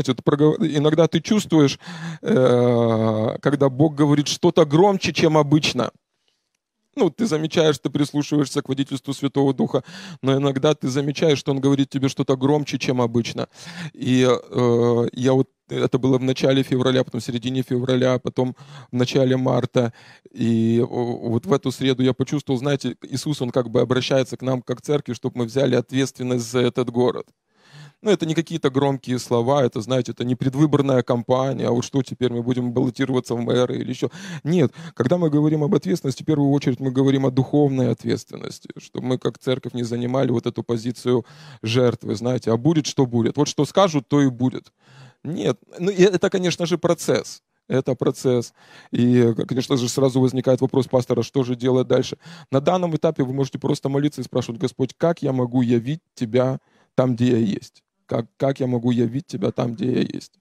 знаете, это иногда ты чувствуешь, э, когда Бог говорит что-то громче, чем обычно. Ну, ты замечаешь, ты прислушиваешься к водительству Святого Духа, но иногда ты замечаешь, что Он говорит тебе что-то громче, чем обычно. И э, я вот это было в начале февраля, потом в середине февраля, потом в начале марта. И вот в эту среду я почувствовал, знаете, Иисус, Он как бы обращается к нам, как церкви, чтобы мы взяли ответственность за этот город. Ну, это не какие-то громкие слова, это, знаете, это не предвыборная кампания, а вот что теперь мы будем баллотироваться в мэры или еще. Нет, когда мы говорим об ответственности, в первую очередь мы говорим о духовной ответственности, чтобы мы как церковь не занимали вот эту позицию жертвы, знаете, а будет, что будет. Вот что скажут, то и будет. Нет, ну, это, конечно же, процесс это процесс. И, конечно же, сразу возникает вопрос пастора, что же делать дальше. На данном этапе вы можете просто молиться и спрашивать, Господь, как я могу явить Тебя там, где я есть? Как, как я могу явить тебя там, где я есть?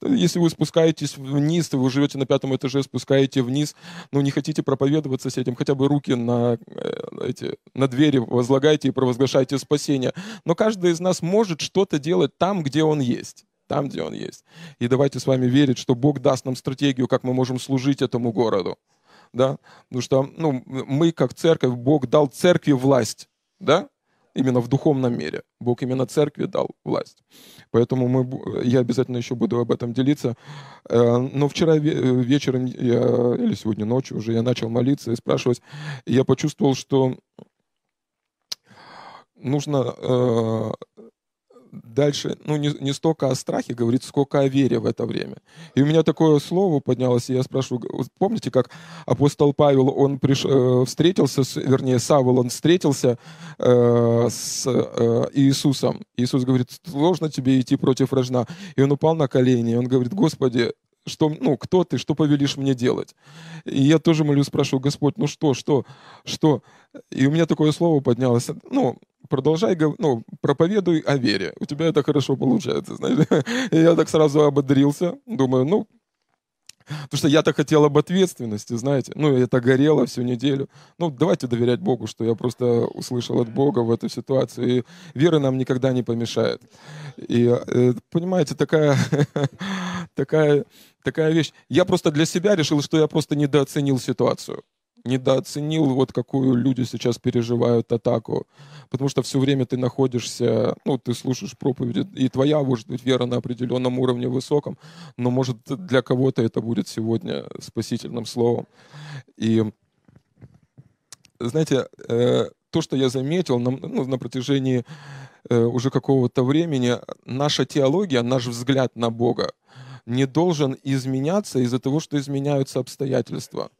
Если вы спускаетесь вниз, вы живете на пятом этаже, спускаете вниз, но не хотите проповедоваться с этим, хотя бы руки на, э, эти, на двери возлагайте и провозглашайте спасение. Но каждый из нас может что-то делать там, где он есть там, где он есть. И давайте с вами верить, что Бог даст нам стратегию, как мы можем служить этому городу. Да? Потому что ну, мы, как церковь, Бог дал церкви власть. Да? именно в духовном мире. Бог именно церкви дал власть. Поэтому мы, я обязательно еще буду об этом делиться. Э, но вчера вечером я, или сегодня ночью уже я начал молиться и спрашивать. я почувствовал, что нужно э, дальше, ну, не, не столько о страхе говорит, сколько о вере в это время. И у меня такое слово поднялось, и я спрашиваю, помните, как апостол Павел, он приш, э, встретился, с, вернее, Савол, он встретился э, с э, Иисусом. Иисус говорит, сложно тебе идти против рожна. И он упал на колени, и он говорит, Господи, что, ну, кто ты, что повелишь мне делать? И я тоже молюсь, спрашиваю, Господь, ну что, что, что? И у меня такое слово поднялось, ну, продолжай, ну, проповедуй о вере. У тебя это хорошо получается, знаешь. И я так сразу ободрился, думаю, ну, Потому что я-то хотел об ответственности, знаете. Ну, это горело всю неделю. Ну, давайте доверять Богу, что я просто услышал от Бога в этой ситуации. И вера нам никогда не помешает. И, э, понимаете, такая, такая, такая вещь. Я просто для себя решил, что я просто недооценил ситуацию недооценил, вот какую люди сейчас переживают атаку. Потому что все время ты находишься, ну, ты слушаешь проповеди, и твоя, может быть, вера на определенном уровне высоком, но, может, для кого-то это будет сегодня спасительным словом. И, знаете, э, то, что я заметил на, ну, на протяжении э, уже какого-то времени, наша теология, наш взгляд на Бога не должен изменяться из-за того, что изменяются обстоятельства.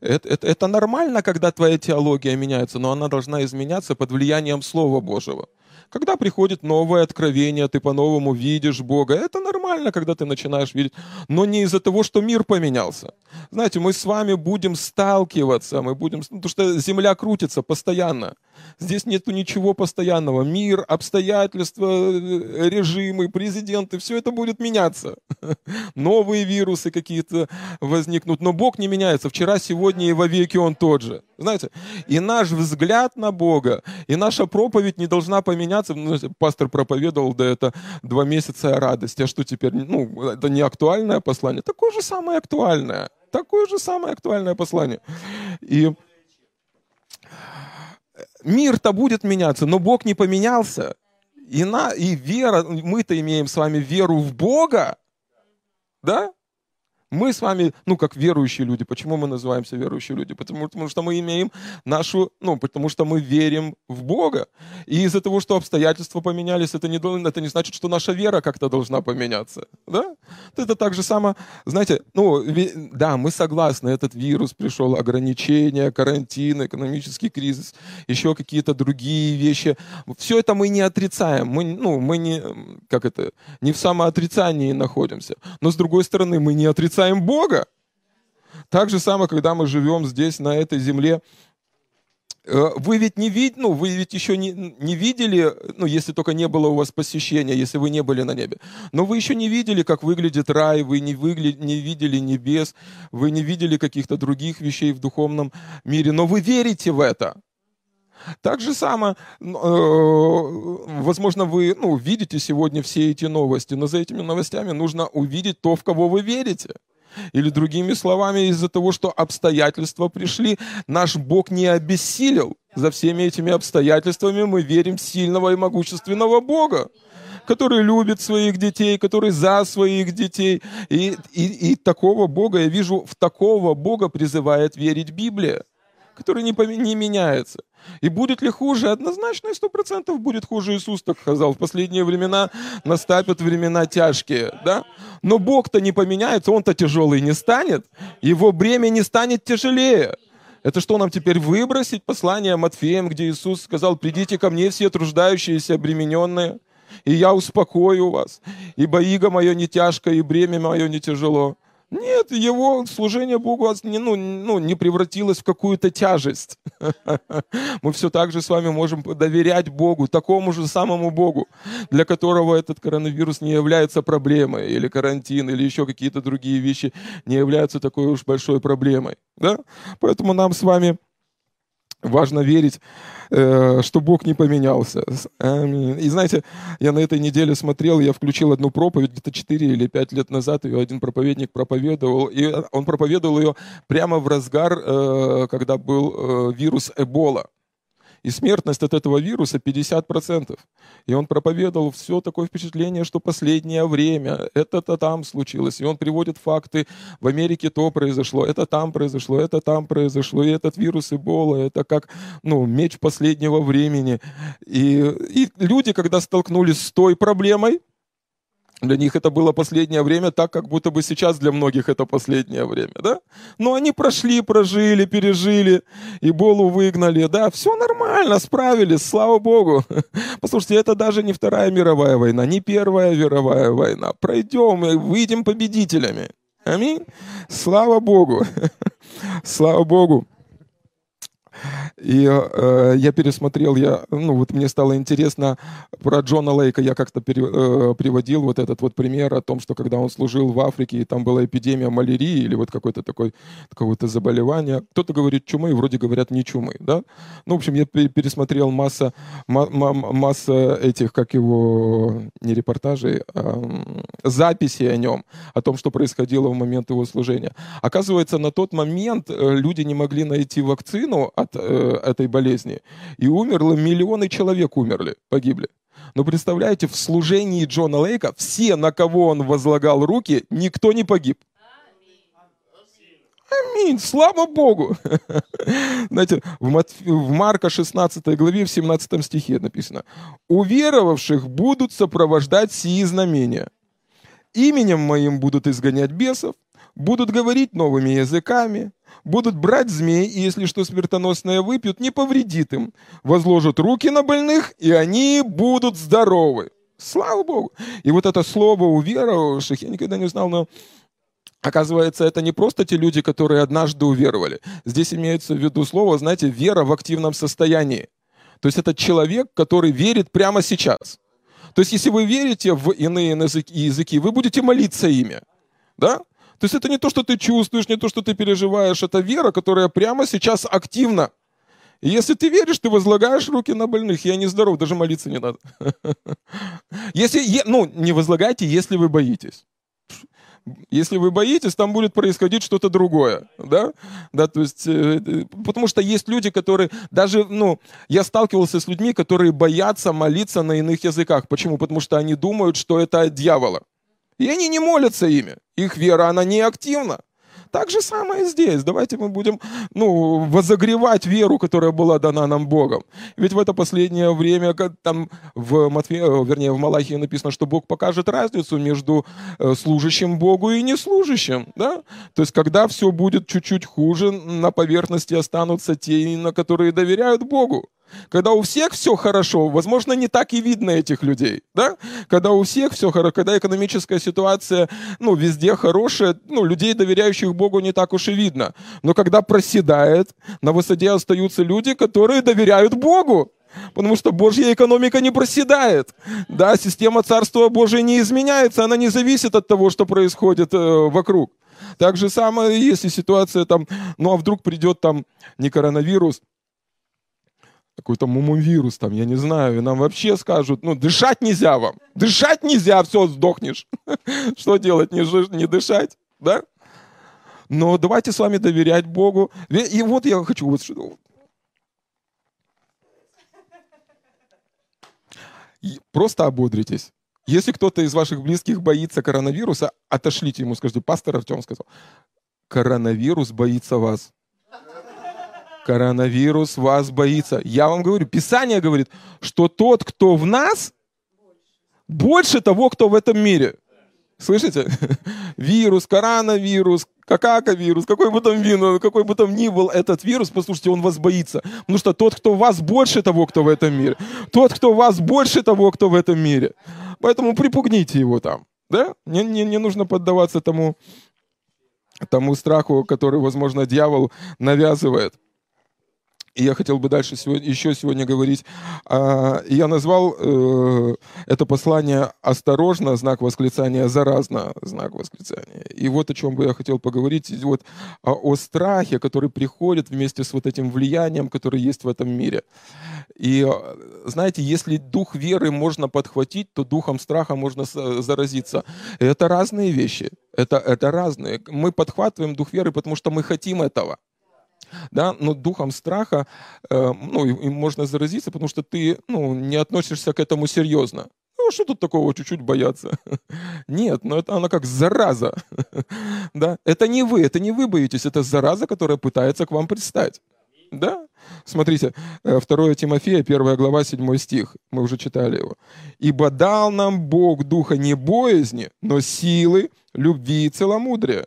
Это, это, это нормально, когда твоя теология меняется, но она должна изменяться под влиянием Слова Божьего. Когда приходит новое откровение, ты по-новому видишь Бога. Это нормально, когда ты начинаешь видеть. Но не из-за того, что мир поменялся. Знаете, мы с вами будем сталкиваться, мы будем... Ну, потому что Земля крутится постоянно. Здесь нету ничего постоянного. Мир, обстоятельства, э, режимы, президенты, все это будет меняться. Новые вирусы какие-то возникнут. Но Бог не меняется. Вчера, сегодня и во веки Он тот же. Знаете, и наш взгляд на Бога, и наша проповедь не должна поменяться. Ну, пастор проповедовал, да это два месяца радости. А что теперь? Ну, это не актуальное послание. Такое же самое актуальное. Такое же самое актуальное послание. И мир-то будет меняться, но Бог не поменялся. И, на, и вера, мы-то имеем с вами веру в Бога, да? Мы с вами, ну, как верующие люди. Почему мы называемся верующие люди? Потому, потому что мы имеем нашу, ну, потому что мы верим в Бога. И из-за того, что обстоятельства поменялись, это не, это не значит, что наша вера как-то должна поменяться. Да? Это так же само, знаете, ну, да, мы согласны, этот вирус пришел, ограничения, карантин, экономический кризис, еще какие-то другие вещи. Все это мы не отрицаем. Мы, ну, мы не, как это, не в самоотрицании находимся. Но, с другой стороны, мы не отрицаем отрицаем Бога. Так же самое, когда мы живем здесь, на этой земле, Э, вы ведь не видите, ну, вы ведь еще не, не видели, ну, если только не было у вас посещения, если вы не были на небе, но вы еще не видели, как выглядит рай, вы не, выгля... не видели небес, вы не видели каких-то других вещей в духовном мире, но вы верите в это. Так же самое, э, возможно, вы ну, видите сегодня все эти новости, но за этими новостями нужно увидеть то, в кого вы верите. Или другими словами, из-за того, что обстоятельства пришли, наш Бог не обессилел. За всеми этими обстоятельствами мы верим в сильного и могущественного Бога который любит своих детей, который за своих детей. И, и, и такого Бога, я вижу, в такого Бога призывает верить Библия, который не, не меняется. И будет ли хуже? Однозначно сто процентов будет хуже. Иисус так сказал. В последние времена наступят времена тяжкие. Да? Но Бог-то не поменяется, Он-то тяжелый не станет. Его бремя не станет тяжелее. Это что нам теперь выбросить? Послание Матфеем, где Иисус сказал, придите ко мне все труждающиеся, обремененные, и я успокою вас. Ибо иго мое не тяжко, и бремя мое не тяжело. Нет, его служение Богу не, ну, ну, не превратилось в какую-то тяжесть. Мы все так же с вами можем доверять Богу, такому же самому Богу, для которого этот коронавирус не является проблемой, или карантин, или еще какие-то другие вещи не являются такой уж большой проблемой. Да? Поэтому нам с вами важно верить Э, что Бог не поменялся. И знаете, я на этой неделе смотрел, я включил одну проповедь где-то 4 или 5 лет назад, ее один проповедник проповедовал, и он проповедовал ее прямо в разгар, э, когда был э, вирус Эбола. И смертность от этого вируса 50%. И он проповедовал все такое впечатление, что последнее время это-то там случилось. И он приводит факты, в Америке то произошло, это там произошло, это там произошло. И этот вирус Эбола, это как ну, меч последнего времени. И, и люди, когда столкнулись с той проблемой, для них это было последнее время, так как будто бы сейчас для многих это последнее время, да? Но они прошли, прожили, пережили, и Болу выгнали, да, все нормально, справились, слава Богу. Послушайте, это даже не Вторая мировая война, не Первая мировая война. Пройдем и выйдем победителями. Аминь. Слава Богу. Слава Богу. И э, я пересмотрел, я, ну вот мне стало интересно про Джона Лейка, я как-то пере, э, приводил вот этот вот пример о том, что когда он служил в Африке, и там была эпидемия малярии или вот какое-то такое какое-то заболевание, кто-то говорит чумы, вроде говорят не чумы, да? Ну, в общем, я пересмотрел масса, ма, масса этих, как его, не репортажей, а записей о нем, о том, что происходило в момент его служения. Оказывается, на тот момент э, люди не могли найти вакцину от э, этой болезни. И умерло, миллионы человек умерли, погибли. Но представляете, в служении Джона Лейка все, на кого он возлагал руки, никто не погиб. Аминь, слава Богу. Знаете, в, Мат... в Марка 16 главе в 17 стихе написано, «Уверовавших будут сопровождать сии знамения. Именем моим будут изгонять бесов, будут говорить новыми языками, будут брать змей, и если что смертоносное выпьют, не повредит им. Возложат руки на больных, и они будут здоровы. Слава Богу! И вот это слово уверовавших, я никогда не знал, но Оказывается, это не просто те люди, которые однажды уверовали. Здесь имеется в виду слово, знаете, вера в активном состоянии. То есть это человек, который верит прямо сейчас. То есть если вы верите в иные языки, вы будете молиться ими. Да? То есть это не то, что ты чувствуешь, не то, что ты переживаешь, это вера, которая прямо сейчас активна. И если ты веришь, ты возлагаешь руки на больных, и они здоровы, даже молиться не надо. Если, ну, не возлагайте, если вы боитесь. Если вы боитесь, там будет происходить что-то другое, да? Да, то есть, э, э, потому что есть люди, которые даже, ну, я сталкивался с людьми, которые боятся молиться на иных языках. Почему? Потому что они думают, что это от дьявола. И они не молятся ими. Их вера, она не активна. Так же самое здесь. Давайте мы будем ну, возогревать веру, которая была дана нам Богом. Ведь в это последнее время, там в, Матве, э, вернее, в Малахии написано, что Бог покажет разницу между э, служащим Богу и неслужащим. Да? То есть, когда все будет чуть-чуть хуже, на поверхности останутся те, на которые доверяют Богу. Когда у всех все хорошо, возможно, не так и видно этих людей, да? Когда у всех все хорошо, когда экономическая ситуация, ну, везде хорошая, ну, людей, доверяющих Богу, не так уж и видно. Но когда проседает, на высоте остаются люди, которые доверяют Богу. Потому что Божья экономика не проседает. Да, система Царства Божия не изменяется, она не зависит от того, что происходит э, вокруг. Так же самое, если ситуация там, ну а вдруг придет там не коронавирус, какой-то мумувирус там, я не знаю, и нам вообще скажут, ну, дышать нельзя вам, дышать нельзя, все, сдохнешь. Что делать, не, не дышать, да? Но давайте с вами доверять Богу. И вот я хочу вот что. Просто ободритесь. Если кто-то из ваших близких боится коронавируса, отошлите ему, скажите, пастор Артем сказал, коронавирус боится вас. Коронавирус вас боится. Я вам говорю, Писание говорит, что тот, кто в нас, больше того, кто в этом мире. Слышите? Вирус, коронавирус, какака-вирус, какой бы там вину, какой бы там ни был этот вирус, послушайте, он вас боится. Потому что тот, кто в вас, больше того, кто в этом мире. Тот, кто в вас, больше того, кто в этом мире. Поэтому припугните его там. Да? Не, не, не нужно поддаваться тому, тому страху, который, возможно, дьявол навязывает. Я хотел бы дальше сегодня, еще сегодня говорить. А, я назвал э, это послание «Осторожно», знак восклицания, «Заразно», знак восклицания. И вот о чем бы я хотел поговорить. Вот о, о страхе, который приходит вместе с вот этим влиянием, которое есть в этом мире. И знаете, если дух веры можно подхватить, то духом страха можно заразиться. Это разные вещи. Это, это разные. Мы подхватываем дух веры, потому что мы хотим этого да, но духом страха, э, ну, им можно заразиться, потому что ты, ну, не относишься к этому серьезно. Ну, что тут такого, чуть-чуть бояться? Нет, но это она как зараза. да? Это не вы, это не вы боитесь, это зараза, которая пытается к вам пристать. Да? Смотрите, 2 э, Тимофея, 1 глава, 7 стих. Мы уже читали его. «Ибо дал нам Бог духа не боязни, но силы, любви и целомудрия»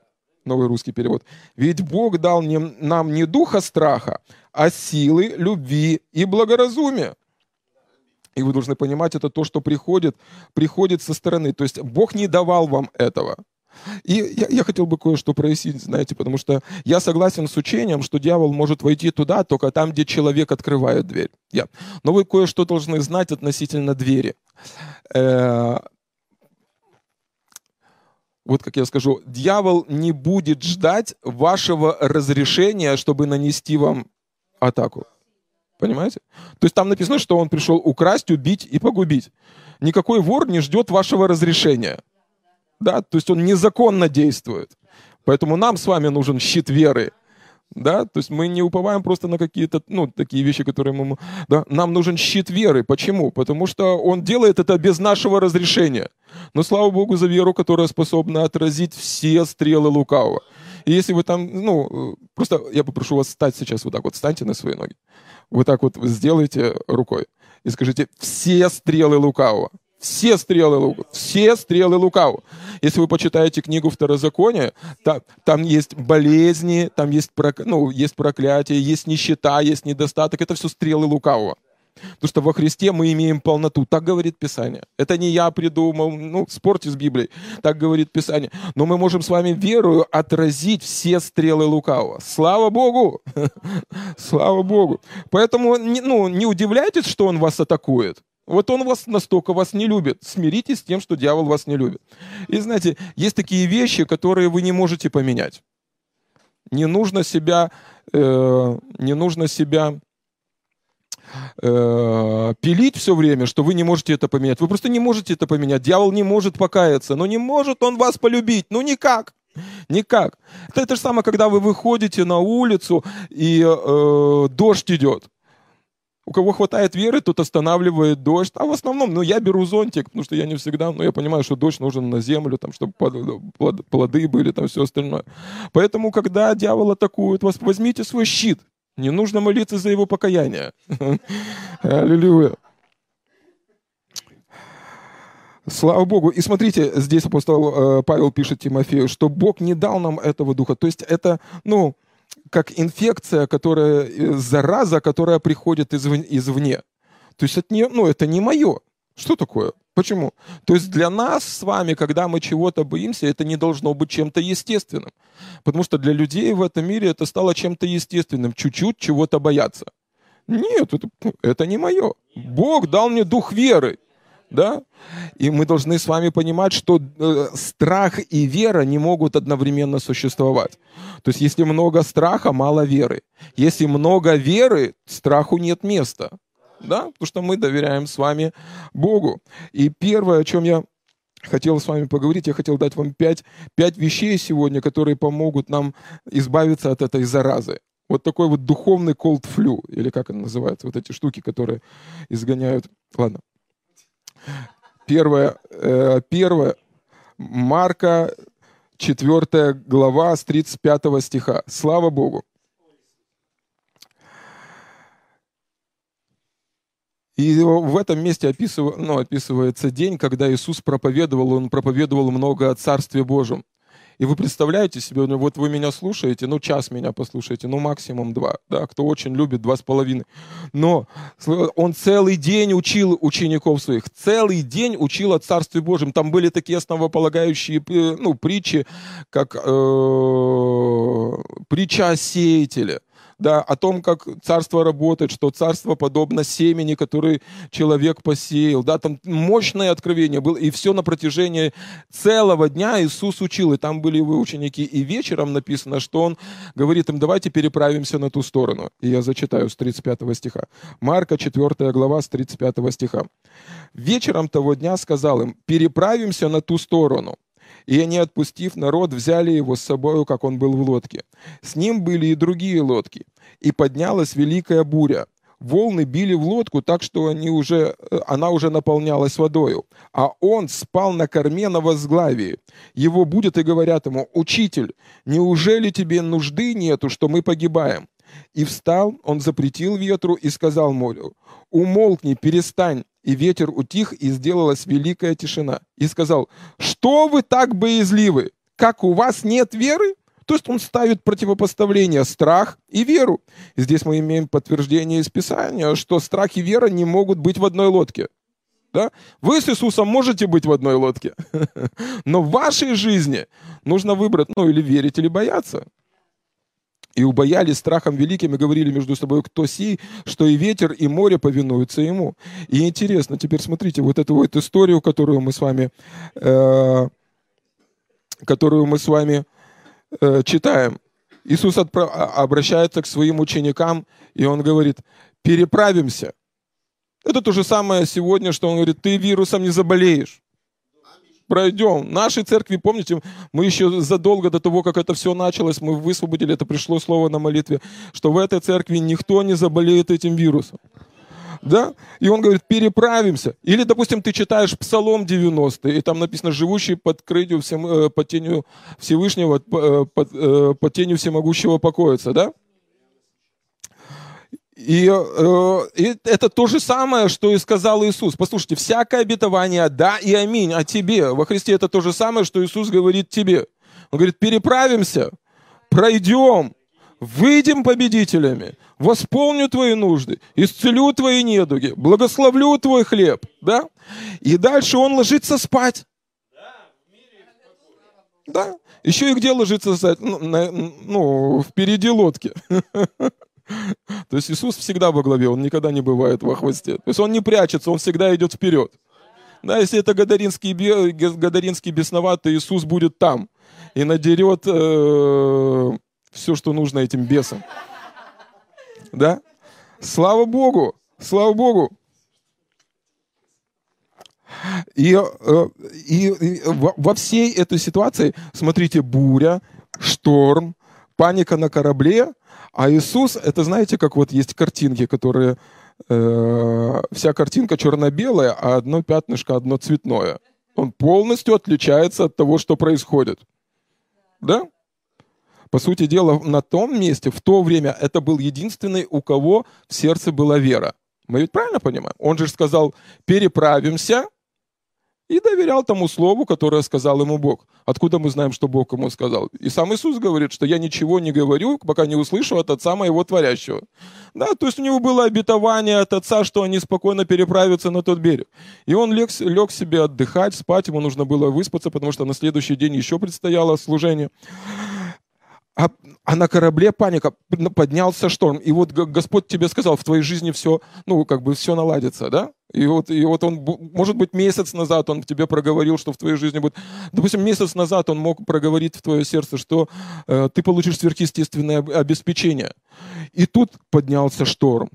новый русский перевод. Ведь Бог дал нам не духа страха, а силы, любви и благоразумия. И вы должны понимать, это то, что приходит, приходит со стороны. То есть Бог не давал вам этого. И я, я хотел бы кое-что прояснить, знаете, потому что я согласен с учением, что дьявол может войти туда только там, где человек открывает дверь. Я. Но вы кое-что должны знать относительно двери. Э, вот как я скажу, дьявол не будет ждать вашего разрешения, чтобы нанести вам атаку. Понимаете? То есть там написано, что он пришел украсть, убить и погубить. Никакой вор не ждет вашего разрешения. Да? То есть он незаконно действует. Поэтому нам с вами нужен щит веры. Да? То есть мы не уповаем просто на какие-то, ну, такие вещи, которые мы... Да? Нам нужен щит веры. Почему? Потому что он делает это без нашего разрешения. Но слава Богу за веру, которая способна отразить все стрелы лукавого. И если вы там, ну, просто я попрошу вас встать сейчас вот так вот, встаньте на свои ноги. Вот так вот сделайте рукой и скажите «все стрелы лукавого». Все стрелы лука, все стрелы лукавого. Если вы почитаете книгу Второзакония, там, там есть болезни, там есть, ну, есть проклятие, есть нищета, есть недостаток. Это все стрелы лукавого. Потому что во Христе мы имеем полноту. Так говорит Писание. Это не я придумал, ну, спорьте с Библией. Так говорит Писание. Но мы можем с вами верою отразить все стрелы лукавого. Слава Богу! Слава Богу! Поэтому ну, не удивляйтесь, что он вас атакует. Вот он вас настолько вас не любит. Смиритесь с тем, что дьявол вас не любит. И знаете, есть такие вещи, которые вы не можете поменять. Не нужно себя, э, не нужно себя э, пилить все время, что вы не можете это поменять. Вы просто не можете это поменять. Дьявол не может покаяться, но не может он вас полюбить. Ну никак. Никак. Это, это же самое, когда вы выходите на улицу и э, дождь идет. У кого хватает веры, тот останавливает дождь. А в основном, ну, я беру зонтик, потому что я не всегда, но я понимаю, что дождь нужен на землю, там, чтобы плоды были, там, все остальное. Поэтому, когда дьявол атакует вас, возьмите свой щит. Не нужно молиться за его покаяние. Аллилуйя. Слава Богу. И смотрите, здесь апостол э, Павел пишет Тимофею, что Бог не дал нам этого духа. То есть это, ну, как инфекция, которая, э, зараза, которая приходит извне. То есть от нее, ну, это не мое. Что такое? Почему? То есть для нас с вами, когда мы чего-то боимся, это не должно быть чем-то естественным. Потому что для людей в этом мире это стало чем-то естественным, чуть-чуть чего-то бояться. Нет, это, это не мое. Бог дал мне дух веры. Да? И мы должны с вами понимать, что э, страх и вера не могут одновременно существовать. То есть если много страха, мало веры. Если много веры, страху нет места да, потому что мы доверяем с вами Богу. И первое, о чем я хотел с вами поговорить, я хотел дать вам пять, пять вещей сегодня, которые помогут нам избавиться от этой заразы. Вот такой вот духовный cold flu, или как это называется, вот эти штуки, которые изгоняют. Ладно. Первое, э, первое Марка, 4 глава с 35 стиха. Слава Богу. И в этом месте описыв... ну, описывается день, когда Иисус проповедовал, Он проповедовал много о Царстве Божьем. И вы представляете себе, вот вы меня слушаете, ну час меня послушаете, ну максимум два, да, кто очень любит, два с половиной. Но он целый день учил учеников своих, целый день учил о Царстве Божьем. Там были такие основополагающие э, ну, притчи, как э, притча о сеятеле да, о том, как царство работает, что царство подобно семени, который человек посеял, да, там мощное откровение было, и все на протяжении целого дня Иисус учил, и там были его ученики, и вечером написано, что он говорит им, давайте переправимся на ту сторону. И я зачитаю с 35 стиха. Марка 4 глава с 35 стиха. Вечером того дня сказал им, переправимся на ту сторону. И они, отпустив народ, взяли его с собою, как он был в лодке. С ним были и другие лодки. И поднялась великая буря. Волны били в лодку так, что они уже, э, она уже наполнялась водою. А он спал на корме на возглавии. Его будет и говорят ему, «Учитель, неужели тебе нужды нету, что мы погибаем?» И встал, он запретил ветру и сказал морю, «Умолкни, перестань, и ветер утих, и сделалась великая тишина. И сказал, что вы так боязливы? Как у вас нет веры? То есть он ставит противопоставление страх и веру. И здесь мы имеем подтверждение из Писания, что страх и вера не могут быть в одной лодке. Да? Вы с Иисусом можете быть в одной лодке, но в вашей жизни нужно выбрать, ну или верить, или бояться и убоялись страхом великим и говорили между собой, кто сей, что и ветер, и море повинуются ему. И интересно, теперь смотрите, вот эту вот историю, которую мы с вами, э, которую мы с вами э, читаем. Иисус отправ... А, обращается к своим ученикам, и он говорит, переправимся. Это то же самое сегодня, что он говорит, ты вирусом не заболеешь пройдем. Нашей церкви, помните, мы еще задолго до того, как это все началось, мы высвободили, это пришло слово на молитве, что в этой церкви никто не заболеет этим вирусом. Да? И он говорит, переправимся. Или, допустим, ты читаешь Псалом 90, и там написано, живущий под крылью, всем, э, под тенью Всевышнего, э, под, э, под тенью всемогущего покоится, да? И, э, и это то же самое, что и сказал Иисус. Послушайте, всякое обетование «да» и «аминь» о тебе. Во Христе это то же самое, что Иисус говорит тебе. Он говорит, переправимся, пройдем, выйдем победителями, восполню твои нужды, исцелю твои недуги, благословлю твой хлеб. Да? И дальше он ложится спать. Да. Еще и где ложится спать? Ну, на, ну впереди лодки. То есть Иисус всегда во главе, Он никогда не бывает во хвосте. То есть Он не прячется, Он всегда идет вперед. Да, если это гадаринский, гадаринский бесноватый, Иисус будет там и надерет э, все, что нужно этим бесам. Да? Слава Богу! Слава Богу! И, э, и, и во всей этой ситуации, смотрите, буря, шторм, паника на корабле, а Иисус, это знаете, как вот есть картинки, которые э, вся картинка черно-белая, а одно пятнышко, одно цветное. Он полностью отличается от того, что происходит. Да? По сути дела, на том месте, в то время, это был единственный, у кого в сердце была вера. Мы ведь правильно понимаем? Он же сказал, переправимся, и доверял тому слову, которое сказал ему Бог. Откуда мы знаем, что Бог ему сказал? И сам Иисус говорит, что я ничего не говорю, пока не услышу от Отца моего Творящего. Да, то есть у него было обетование от Отца, что они спокойно переправятся на тот берег. И он лег, лег себе отдыхать, спать, ему нужно было выспаться, потому что на следующий день еще предстояло служение а, а на корабле паника, поднялся шторм. И вот Господь тебе сказал, в твоей жизни все, ну, как бы все наладится, да? И вот, и вот он, может быть, месяц назад он тебе проговорил, что в твоей жизни будет... Допустим, месяц назад он мог проговорить в твое сердце, что э, ты получишь сверхъестественное обеспечение. И тут поднялся шторм.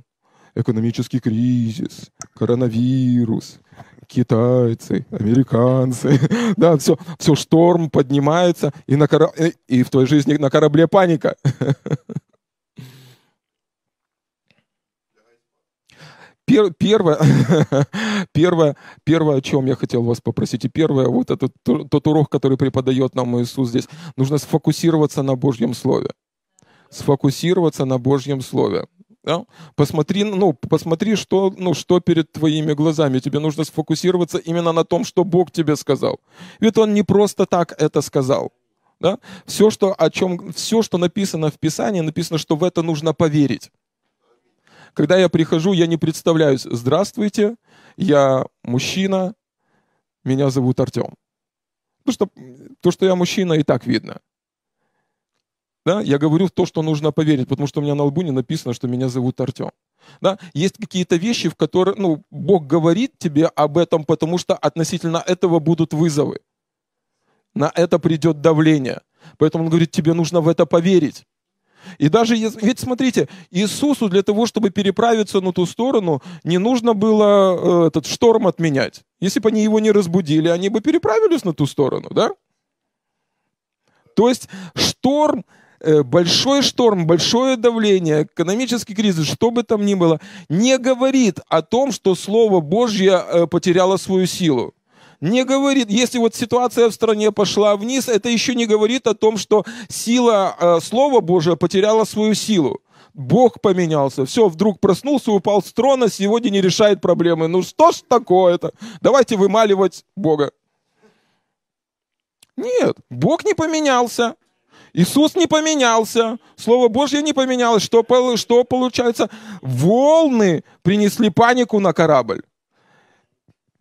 Экономический кризис, коронавирус, китайцы, американцы, да, все, все шторм поднимается, и, на кора... Э, и в твоей жизни на корабле паника. первое, первое, первое, о чем я хотел вас попросить, и первое, вот этот тот урок, который преподает нам Иисус здесь, нужно сфокусироваться на Божьем Слове. Сфокусироваться на Божьем Слове. Да? Посмотри, ну, посмотри, что, ну, что перед твоими глазами. Тебе нужно сфокусироваться именно на том, что Бог тебе сказал. Ведь Он не просто так это сказал. Да? Все, что, о чем, все, что написано в Писании, написано, что в это нужно поверить. Когда я прихожу, я не представляюсь. Здравствуйте, я мужчина, меня зовут Артем. Потому что то, что я мужчина, и так видно. Да? Я говорю то, что нужно поверить, потому что у меня на лбу не написано, что меня зовут Артем. Да? Есть какие-то вещи, в которые ну, Бог говорит тебе об этом, потому что относительно этого будут вызовы. На это придет давление. Поэтому он говорит, тебе нужно в это поверить. И даже, ведь смотрите, Иисусу для того, чтобы переправиться на ту сторону, не нужно было э, этот шторм отменять. Если бы они его не разбудили, они бы переправились на ту сторону, да? То есть шторм большой шторм, большое давление, экономический кризис, что бы там ни было, не говорит о том, что Слово Божье э, потеряло свою силу. Не говорит, если вот ситуация в стране пошла вниз, это еще не говорит о том, что сила э, Слова Божия потеряла свою силу. Бог поменялся. Все, вдруг проснулся, упал с трона, сегодня не решает проблемы. Ну что ж такое-то? Давайте вымаливать Бога. Нет, Бог не поменялся. Иисус не поменялся, Слово Божье не поменялось. Что, что получается? Волны принесли панику на корабль.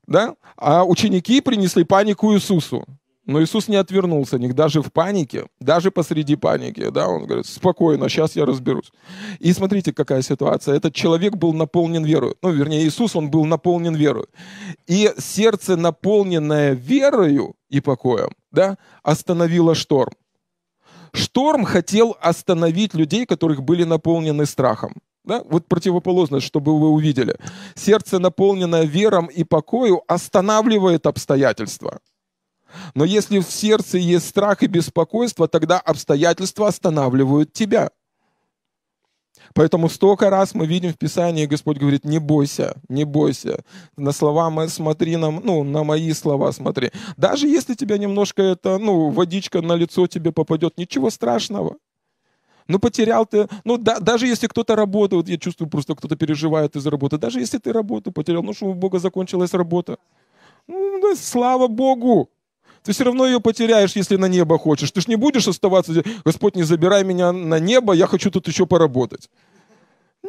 Да? А ученики принесли панику Иисусу. Но Иисус не отвернулся них даже в панике, даже посреди паники. Да? Он говорит, спокойно, сейчас я разберусь. И смотрите, какая ситуация. Этот человек был наполнен верой. Ну, вернее, Иисус, он был наполнен верой. И сердце, наполненное верою и покоем, да, остановило шторм. Шторм хотел остановить людей, которых были наполнены страхом. Да? Вот противоположность, чтобы вы увидели. Сердце, наполненное вером и покою, останавливает обстоятельства. Но если в сердце есть страх и беспокойство, тогда обстоятельства останавливают тебя. Поэтому столько раз мы видим в Писании, Господь говорит, не бойся, не бойся. На слова смотри, на, ну, на мои слова смотри. Даже если тебя немножко это, ну, водичка на лицо тебе попадет, ничего страшного. Ну, потерял ты, ну, да, даже если кто-то работает, я чувствую, просто кто-то переживает из работы, даже если ты работу потерял, ну, что у Бога закончилась работа. Ну, да, слава Богу! Ты все равно ее потеряешь, если на небо хочешь. Ты же не будешь оставаться Господь, не забирай меня на небо, я хочу тут еще поработать.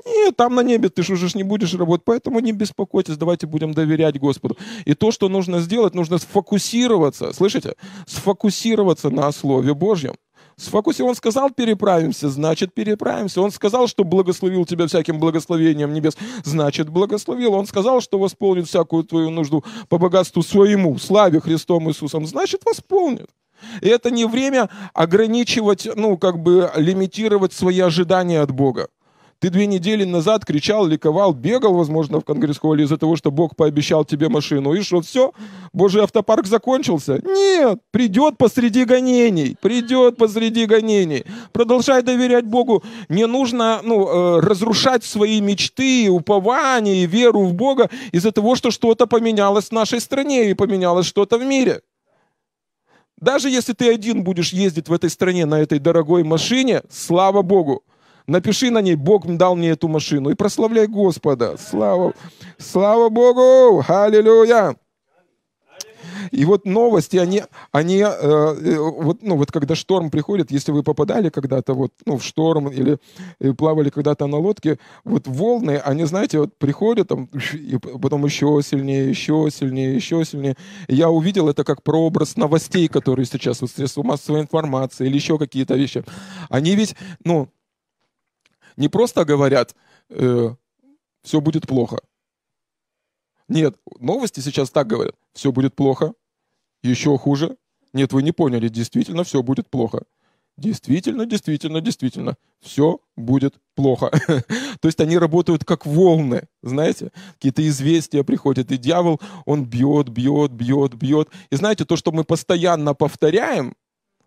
Нет, там на небе ты же уже не будешь работать, поэтому не беспокойтесь, давайте будем доверять Господу. И то, что нужно сделать, нужно сфокусироваться, слышите? Сфокусироваться на Слове Божьем. Сфокусироваться. Он сказал, переправимся, значит, переправимся. Он сказал, что благословил тебя всяким благословением небес, значит, благословил. Он сказал, что восполнит всякую твою нужду по богатству своему, славе Христом Иисусом, значит, восполнит. И это не время ограничивать, ну, как бы лимитировать свои ожидания от Бога. Ты две недели назад кричал, ликовал, бегал, возможно, в конгресс-холле из-за того, что Бог пообещал тебе машину. И что, все? Божий автопарк закончился? Нет, придет посреди гонений. Придет посреди гонений. Продолжай доверять Богу. Не нужно ну, э, разрушать свои мечты, упования и веру в Бога из-за того, что что-то поменялось в нашей стране и поменялось что-то в мире. Даже если ты один будешь ездить в этой стране на этой дорогой машине, слава Богу, Напиши на ней, Бог дал мне эту машину. И прославляй Господа. Слава, слава Богу! Аллилуйя! И вот новости, они, они э, э, вот, ну, вот когда шторм приходит, если вы попадали когда-то вот, ну, в шторм или э, плавали когда-то на лодке, вот волны, они, знаете, вот приходят, там, и потом еще сильнее, еще сильнее, еще сильнее. Я увидел это как прообраз новостей, которые сейчас, вот средства массовой информации или еще какие-то вещи. Они ведь, ну, не просто говорят, э, все будет плохо. Нет, новости сейчас так говорят. Все будет плохо, еще хуже. Нет, вы не поняли, действительно все будет плохо. Действительно, действительно, действительно, все будет плохо. То есть они работают как волны, знаете, какие-то известия приходят, и дьявол, он бьет, бьет, бьет, бьет. И знаете, то, что мы постоянно повторяем,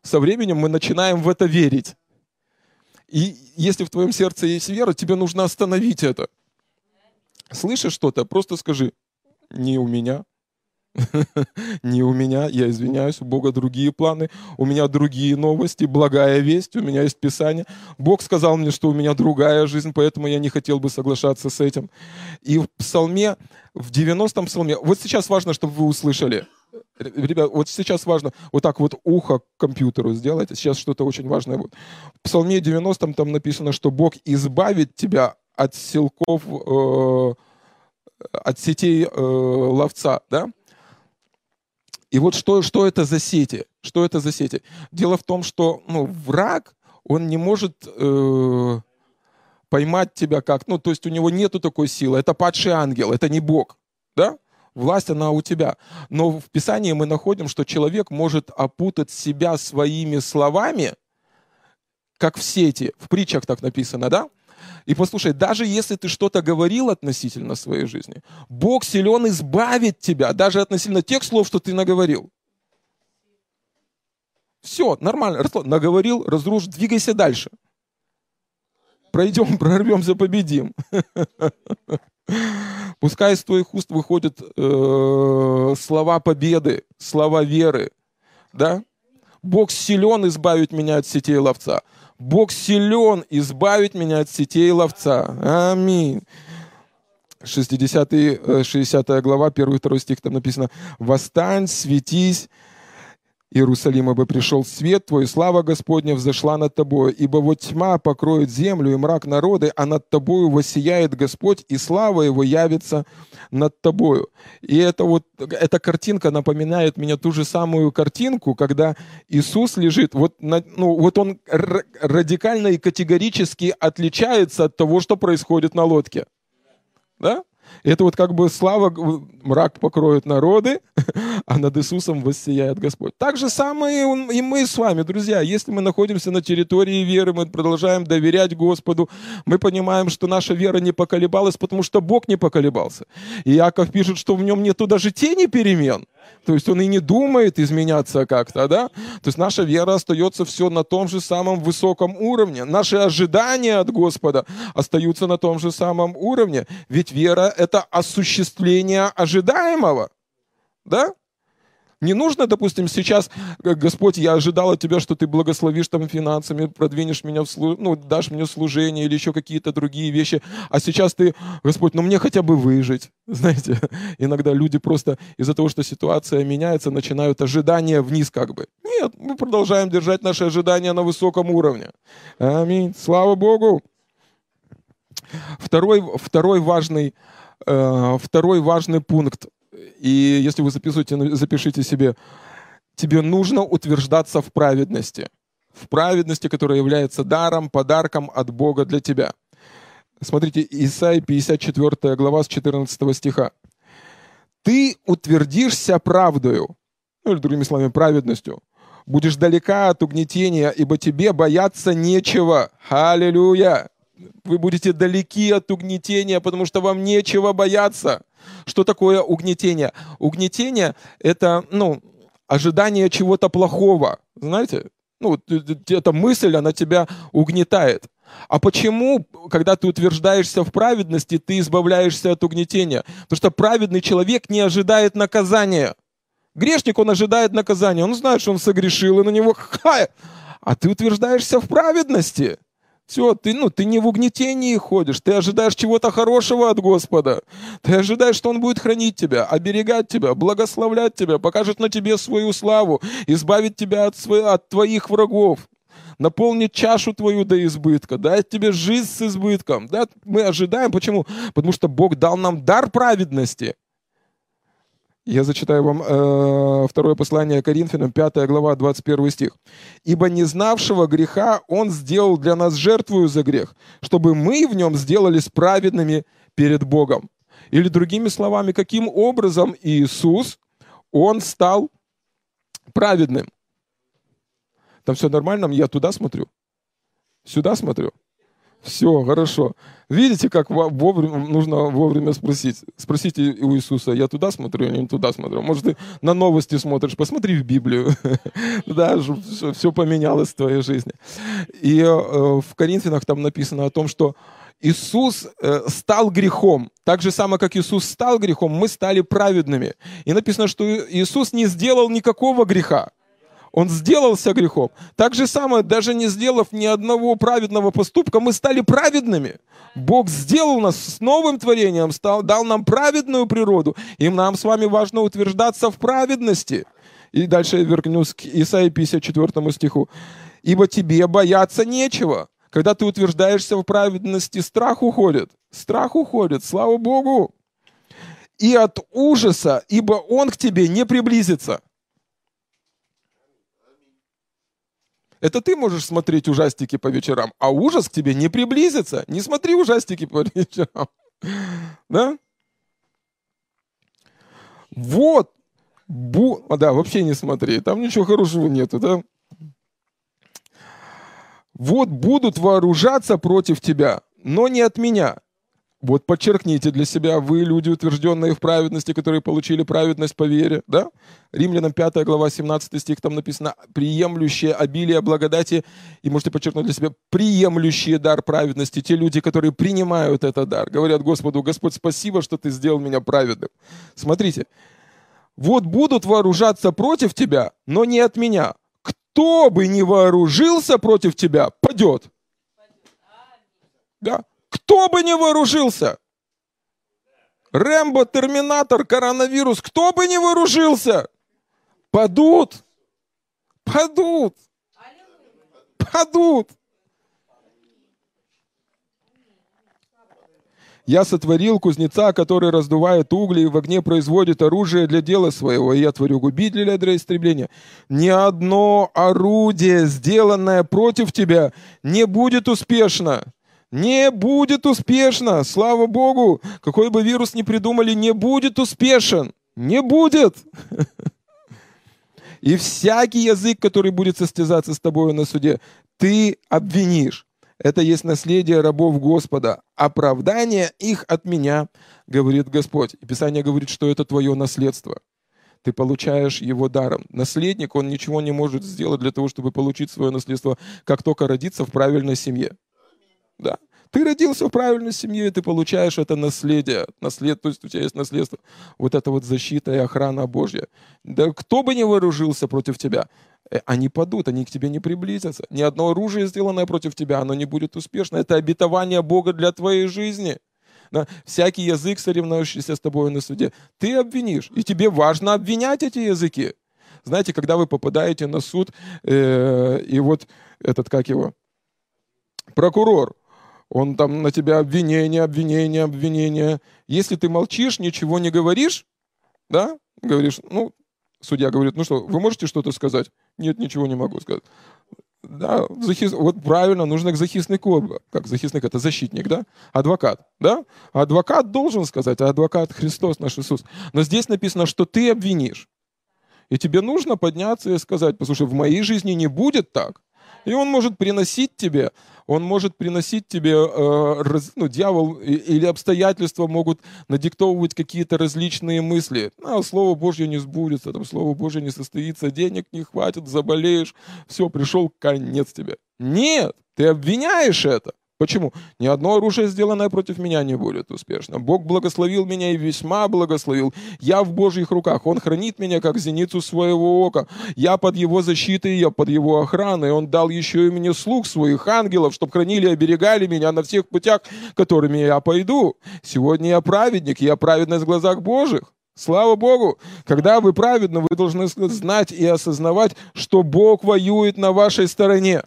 со временем мы начинаем в это верить. И если в твоем сердце есть вера, тебе нужно остановить это. Слышишь что-то, просто скажи, не у меня. Не у меня, я извиняюсь, у Бога другие планы, у меня другие новости, благая весть, у меня есть Писание. Бог сказал мне, что у меня другая жизнь, поэтому я не хотел бы соглашаться с этим. И в псалме, в 90-м псалме, вот сейчас важно, чтобы вы услышали, Ребят, вот сейчас важно вот так вот ухо к компьютеру сделать. Сейчас что-то очень важное будет. В Псалме 90 там написано, что Бог избавит тебя от силков э, от сетей э, ловца, да? И вот что, что это за сети? Что это за сети? Дело в том, что ну, враг, он не может э, поймать тебя как, ну, то есть у него нету такой силы. Это падший ангел, это не Бог, да? Власть, она у тебя. Но в Писании мы находим, что человек может опутать себя своими словами, как в сети. В притчах так написано, да? И послушай, даже если ты что-то говорил относительно своей жизни, Бог силен избавить тебя даже относительно тех слов, что ты наговорил. Все, нормально, наговорил, разрушил, двигайся дальше. Пройдем, прорвемся, победим. Пускай из твоих уст выходят э, слова победы, слова веры. Да? Бог силен избавить меня от сетей ловца. Бог силен избавить меня от сетей ловца. Аминь. 60, 60 э, глава, 1-2 стих, там написано, «Восстань, светись, Иерусалим, ибо пришел свет твой, слава Господня взошла над тобою, ибо вот тьма покроет землю и мрак народы, а над тобою воссияет Господь, и слава его явится над тобою. И это вот, эта картинка напоминает мне ту же самую картинку, когда Иисус лежит, вот, ну, вот он радикально и категорически отличается от того, что происходит на лодке. Да? Это вот как бы слава, мрак покроет народы, а над Иисусом воссияет Господь. Так же самое и мы с вами, друзья. Если мы находимся на территории веры, мы продолжаем доверять Господу, мы понимаем, что наша вера не поколебалась, потому что Бог не поколебался. И Яков пишет, что в нем нету даже тени перемен. То есть он и не думает изменяться как-то, да? То есть наша вера остается все на том же самом высоком уровне. Наши ожидания от Господа остаются на том же самом уровне. Ведь вера — это осуществление ожидаемого, да? Не нужно, допустим, сейчас, э, Господь, я ожидал от Тебя, что Ты благословишь там финансами, продвинешь меня, в слу... ну, дашь мне служение или еще какие-то другие вещи, а сейчас Ты, Господь, ну мне хотя бы выжить. Знаете, иногда люди просто из-за того, что ситуация меняется, начинают ожидания вниз как бы. Нет, мы продолжаем держать наши ожидания на высоком уровне. Аминь. Слава Богу. Второй, второй, важный, э, второй важный пункт и если вы записываете, запишите себе, тебе нужно утверждаться в праведности. В праведности, которая является даром, подарком от Бога для тебя. Смотрите, Исаия 54 глава с 14 стиха. «Ты утвердишься правдою», ну или другими словами, праведностью, будешь далека от угнетения, ибо тебе бояться нечего. Аллилуйя! Вы будете далеки от угнетения, потому что вам нечего бояться. Что такое угнетение? Угнетение — это, ну, ожидание чего-то плохого. Знаете? Ну, эта мысль, она тебя угнетает. А почему, когда ты утверждаешься в праведности, ты избавляешься от угнетения? Потому что праведный человек не ожидает наказания. Грешник, он ожидает наказания. Он знает, что он согрешил, и на него хай. А ты утверждаешься в праведности. Все, ты, ну, ты не в угнетении ходишь, ты ожидаешь чего-то хорошего от Господа. Ты ожидаешь, что Он будет хранить тебя, оберегать тебя, благословлять тебя, покажет на тебе свою славу, избавить тебя от, своих, от твоих врагов, наполнить чашу твою до избытка, дать тебе жизнь с избытком. Да? Мы ожидаем, почему? Потому что Бог дал нам дар праведности – я зачитаю вам э, второе послание Коринфянам, 5 глава, 21 стих. «Ибо не знавшего греха Он сделал для нас жертвую за грех, чтобы мы в нем сделались праведными перед Богом». Или другими словами, каким образом Иисус, Он стал праведным? Там все нормально? Я туда смотрю? Сюда смотрю? Все, хорошо. Видите, как вовремя, нужно вовремя спросить. Спросите у Иисуса, я туда смотрю или не туда смотрю. Может, ты на новости смотришь, посмотри в Библию. Да, все поменялось в твоей жизни. И э, в Коринфянах там написано о том, что Иисус э, стал грехом. Так же самое, как Иисус стал грехом, мы стали праведными. И написано, что Иисус не сделал никакого греха. Он сделался грехом. Так же самое, даже не сделав ни одного праведного поступка, мы стали праведными. Бог сделал нас с новым творением, стал, дал нам праведную природу. И нам с вами важно утверждаться в праведности. И дальше я вернусь к Исаии 54 стиху. «Ибо тебе бояться нечего». Когда ты утверждаешься в праведности, страх уходит. Страх уходит, слава Богу. И от ужаса, ибо он к тебе не приблизится. Это ты можешь смотреть ужастики по вечерам, а ужас к тебе не приблизится. Не смотри ужастики по вечерам. Да? Вот. Бу... А, да, вообще не смотри. Там ничего хорошего нету, да? Вот будут вооружаться против тебя, но не от меня. Вот подчеркните для себя, вы люди, утвержденные в праведности, которые получили праведность по вере, да? Римлянам 5 глава 17 стих, там написано, приемлющие обилие благодати, и можете подчеркнуть для себя, приемлющие дар праведности, те люди, которые принимают этот дар, говорят Господу, Господь, спасибо, что ты сделал меня праведным. Смотрите, вот будут вооружаться против тебя, но не от меня. Кто бы ни вооружился против тебя, падет. Да? Кто бы не вооружился. Рэмбо, Терминатор, коронавирус, кто бы не вооружился. Падут. Падут. Падут. Я сотворил кузнеца, который раздувает угли и в огне производит оружие для дела своего, и я творю губителя для истребления. Ни одно орудие, сделанное против тебя, не будет успешно не будет успешно. Слава Богу, какой бы вирус ни придумали, не будет успешен. Не будет. И всякий язык, который будет состязаться с тобой на суде, ты обвинишь. Это есть наследие рабов Господа. Оправдание их от меня, говорит Господь. И Писание говорит, что это твое наследство. Ты получаешь его даром. Наследник, он ничего не может сделать для того, чтобы получить свое наследство, как только родиться в правильной семье. Да. Ты родился в правильной семье, и ты получаешь это наследие. Наслед, то есть у тебя есть наследство. Вот это вот защита и охрана Божья. Да кто бы ни вооружился против тебя, э, они падут, они к тебе не приблизятся. Ни одно оружие, сделанное против тебя, оно не будет успешно. Это обетование Бога для твоей жизни. Да? Всякий язык, соревнующийся с тобой на суде, ты обвинишь. И тебе важно обвинять эти языки. Знаете, когда вы попадаете на суд, э, и вот этот, как его, прокурор, он там на тебя обвинение, обвинение, обвинение. Если ты молчишь, ничего не говоришь, да, говоришь, ну, судья говорит, ну что, вы можете что-то сказать? Нет, ничего не могу сказать. Да, захис... вот правильно, нужно к захиснику, как захисник, это защитник, да, адвокат, да, адвокат должен сказать, а адвокат Христос наш Иисус. Но здесь написано, что ты обвинишь. И тебе нужно подняться и сказать, послушай, в моей жизни не будет так. И он может приносить тебе он может приносить тебе, э, раз, ну, дьявол или обстоятельства могут надиктовывать какие-то различные мысли. А, Слово Божье не сбудется, там Слово Божье не состоится, денег не хватит, заболеешь, все, пришел конец тебе. Нет, ты обвиняешь это. Почему? Ни одно оружие, сделанное против меня, не будет успешно. Бог благословил меня и весьма благословил. Я в Божьих руках. Он хранит меня, как зеницу своего ока. Я под Его защитой, я под Его охраной. Он дал еще и мне слуг своих ангелов, чтобы хранили и оберегали меня на всех путях, которыми я пойду. Сегодня я праведник, я праведность в глазах Божьих. Слава Богу! Когда вы праведны, вы должны знать и осознавать, что Бог воюет на вашей стороне.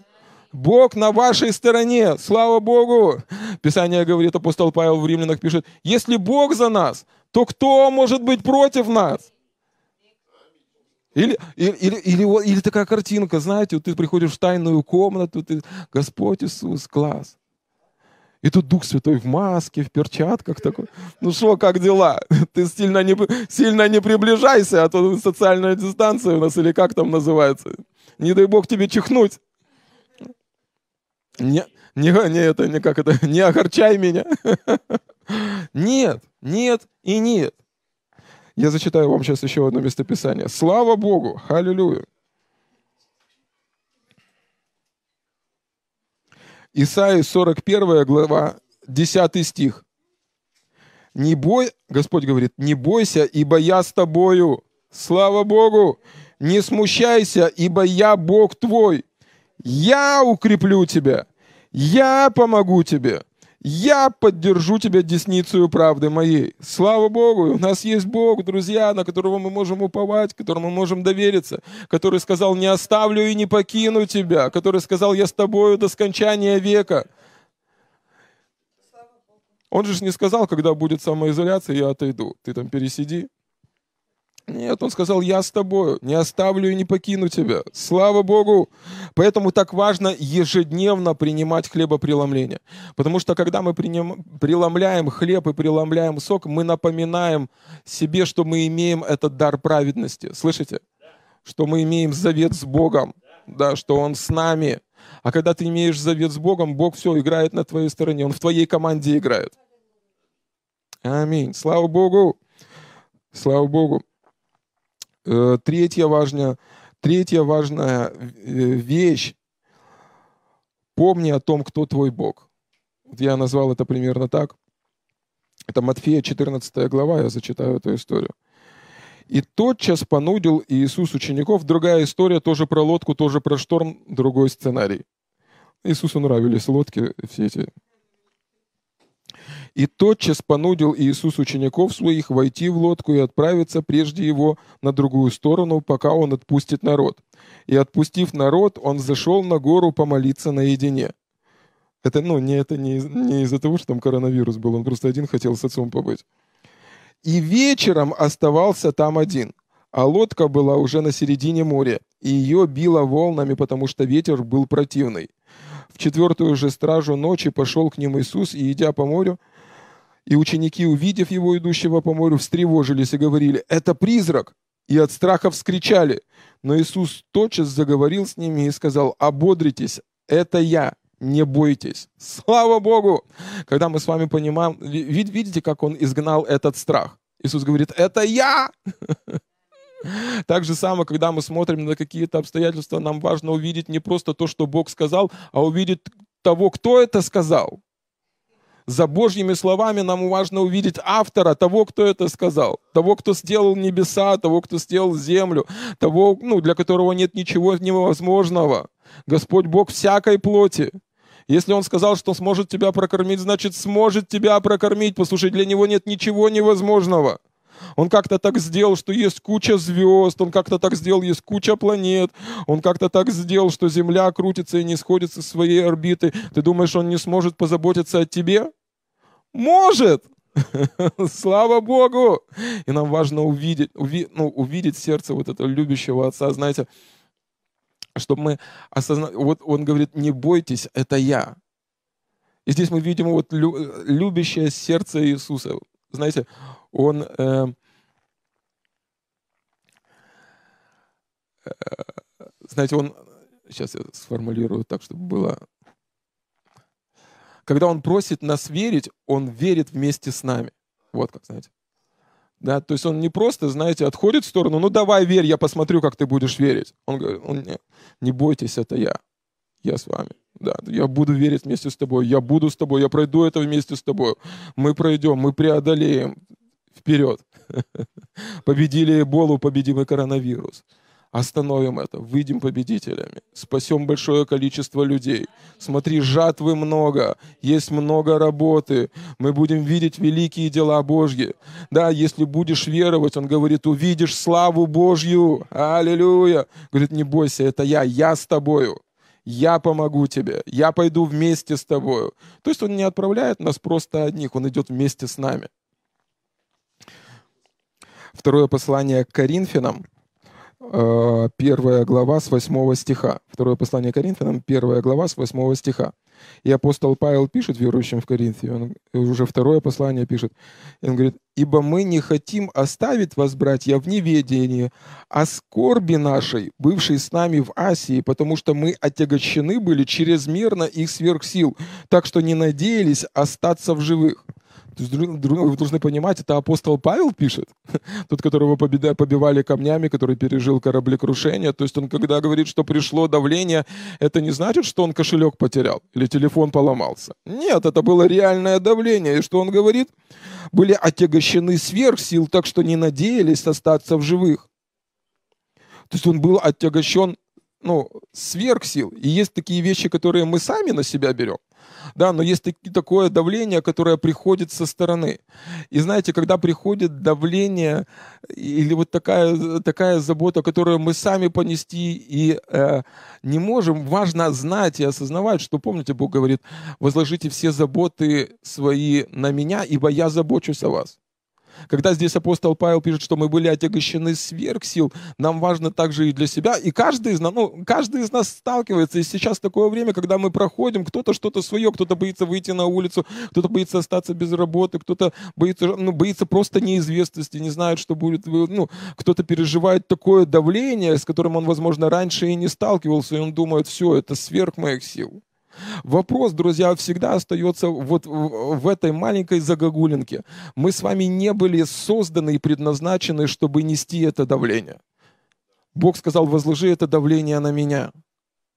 Бог на вашей стороне. Слава Богу. Писание говорит, апостол Павел в Римлянах пишет, если Бог за нас, то кто может быть против нас? Или, или, или, или, или такая картинка, знаете, вот ты приходишь в тайную комнату, ты, Господь Иисус, класс. И тут Дух Святой в маске, в перчатках такой. Ну что, как дела? Ты сильно не, сильно не приближайся, а то социальная дистанция у нас, или как там называется. Не дай Бог тебе чихнуть. Не, не, не, это, не как это, не огорчай меня. Нет, нет и нет. Я зачитаю вам сейчас еще одно местописание. Слава Богу! Аллилуйя! Исаия 41 глава, 10 стих. Не бой, Господь говорит, не бойся, ибо я с тобою. Слава Богу! Не смущайся, ибо я Бог твой. Я укреплю тебя. Я помогу тебе. Я поддержу тебя десницей правды моей. Слава Богу, у нас есть Бог, друзья, на которого мы можем уповать, которому мы можем довериться, который сказал, не оставлю и не покину тебя, который сказал, я с тобою до скончания века. Он же не сказал, когда будет самоизоляция, я отойду. Ты там пересиди. Нет, он сказал, я с тобою, не оставлю и не покину тебя. Слава Богу! Поэтому так важно ежедневно принимать хлебопреломление. Потому что когда мы приним, преломляем хлеб и преломляем сок, мы напоминаем себе, что мы имеем этот дар праведности. Слышите? Что мы имеем завет с Богом, да, что Он с нами. А когда ты имеешь завет с Богом, Бог все играет на твоей стороне, Он в твоей команде играет. Аминь. Слава Богу! Слава Богу! Э, третья важная, третья важная э, вещь. Помни о том, кто твой Бог. Я назвал это примерно так. Это Матфея 14 глава, я зачитаю эту историю. И тотчас понудил Иисус учеников. Другая история, тоже про лодку, тоже про шторм, другой сценарий. Иисусу нравились лодки, все эти и тотчас понудил Иисус учеников своих войти в лодку и отправиться прежде его на другую сторону, пока он отпустит народ. И отпустив народ, он зашел на гору помолиться наедине. Это, ну, не, это не, не из-за того, что там коронавирус был, он просто один хотел с отцом побыть. И вечером оставался там один, а лодка была уже на середине моря, и ее било волнами, потому что ветер был противный. В четвертую же стражу ночи пошел к ним Иисус, и, идя по морю, и ученики, увидев его, идущего по морю, встревожились и говорили, «Это призрак!» И от страха вскричали. Но Иисус тотчас заговорил с ними и сказал, «Ободритесь, это я, не бойтесь». Слава Богу! Когда мы с вами понимаем, видите, как Он изгнал этот страх? Иисус говорит, «Это я!» Так же самое, когда мы смотрим на какие-то обстоятельства, нам важно увидеть не просто то, что Бог сказал, а увидеть того, кто это сказал за Божьими словами нам важно увидеть автора, того, кто это сказал, того, кто сделал небеса, того, кто сделал землю, того, ну, для которого нет ничего невозможного. Господь Бог всякой плоти. Если Он сказал, что сможет тебя прокормить, значит, сможет тебя прокормить. Послушай, для Него нет ничего невозможного. Он как-то так сделал, что есть куча звезд, он как-то так сделал, есть куча планет, он как-то так сделал, что Земля крутится и не сходит со своей орбиты. Ты думаешь, он не сможет позаботиться о тебе? Может! Слава Богу! И нам важно увидеть, уви, ну, увидеть сердце вот этого любящего отца, знаете, чтобы мы осознали, вот он говорит, не бойтесь, это я. И здесь мы видим вот любящее сердце Иисуса. Знаете, он э, э, знаете, он, сейчас я сформулирую так, чтобы было когда Он просит нас верить, Он верит вместе с нами. Вот как, знаете. Да, то есть он не просто, знаете, отходит в сторону, ну давай верь, я посмотрю, как ты будешь верить. Он говорит, он, не, не бойтесь, это я, я с вами. Да, я буду верить вместе с тобой, я буду с тобой, я пройду это вместе с тобой. Мы пройдем, мы преодолеем. Вперед. Победили Эболу, победим и коронавирус. Остановим это, выйдем победителями, спасем большое количество людей. Смотри, жатвы много, есть много работы, мы будем видеть великие дела Божьи. Да, если будешь веровать, он говорит, увидишь славу Божью. Аллилуйя. Говорит, не бойся, это я, я с тобою. Я помогу тебе, я пойду вместе с тобою. То есть он не отправляет нас просто одних, он идет вместе с нами. Второе послание к Коринфянам, первая глава с 8 стиха. Второе послание Коринфянам, первая глава с 8 стиха. И апостол Павел пишет верующим в Коринфе, он уже второе послание пишет, он говорит, «Ибо мы не хотим оставить вас, братья, в неведении о скорби нашей, бывшей с нами в Асии, потому что мы отягощены были чрезмерно их сверхсил, так что не надеялись остаться в живых». То есть, вы должны понимать, это апостол Павел пишет, тот, которого победа, побивали камнями, который пережил кораблекрушение. То есть он, когда говорит, что пришло давление, это не значит, что он кошелек потерял или телефон поломался. Нет, это было реальное давление. И что он говорит? Были отягощены сверх сил, так что не надеялись остаться в живых. То есть он был отягощен ну, сверх сил. И есть такие вещи, которые мы сами на себя берем да, но есть такое давление, которое приходит со стороны. И знаете, когда приходит давление или вот такая, такая забота, которую мы сами понести и э, не можем, важно знать и осознавать, что, помните, Бог говорит, возложите все заботы свои на меня, ибо я забочусь о вас. Когда здесь апостол Павел пишет, что мы были отягощены сверх сил, нам важно также и для себя. И каждый из нас, ну, каждый из нас сталкивается. И сейчас такое время, когда мы проходим, кто-то что-то свое, кто-то боится выйти на улицу, кто-то боится остаться без работы, кто-то боится, ну, боится просто неизвестности, не знает, что будет. Ну, кто-то переживает такое давление, с которым он, возможно, раньше и не сталкивался, и он думает, все, это сверх моих сил. Вопрос, друзья, всегда остается вот в этой маленькой загогулинке. Мы с вами не были созданы и предназначены, чтобы нести это давление. Бог сказал, возложи это давление на меня.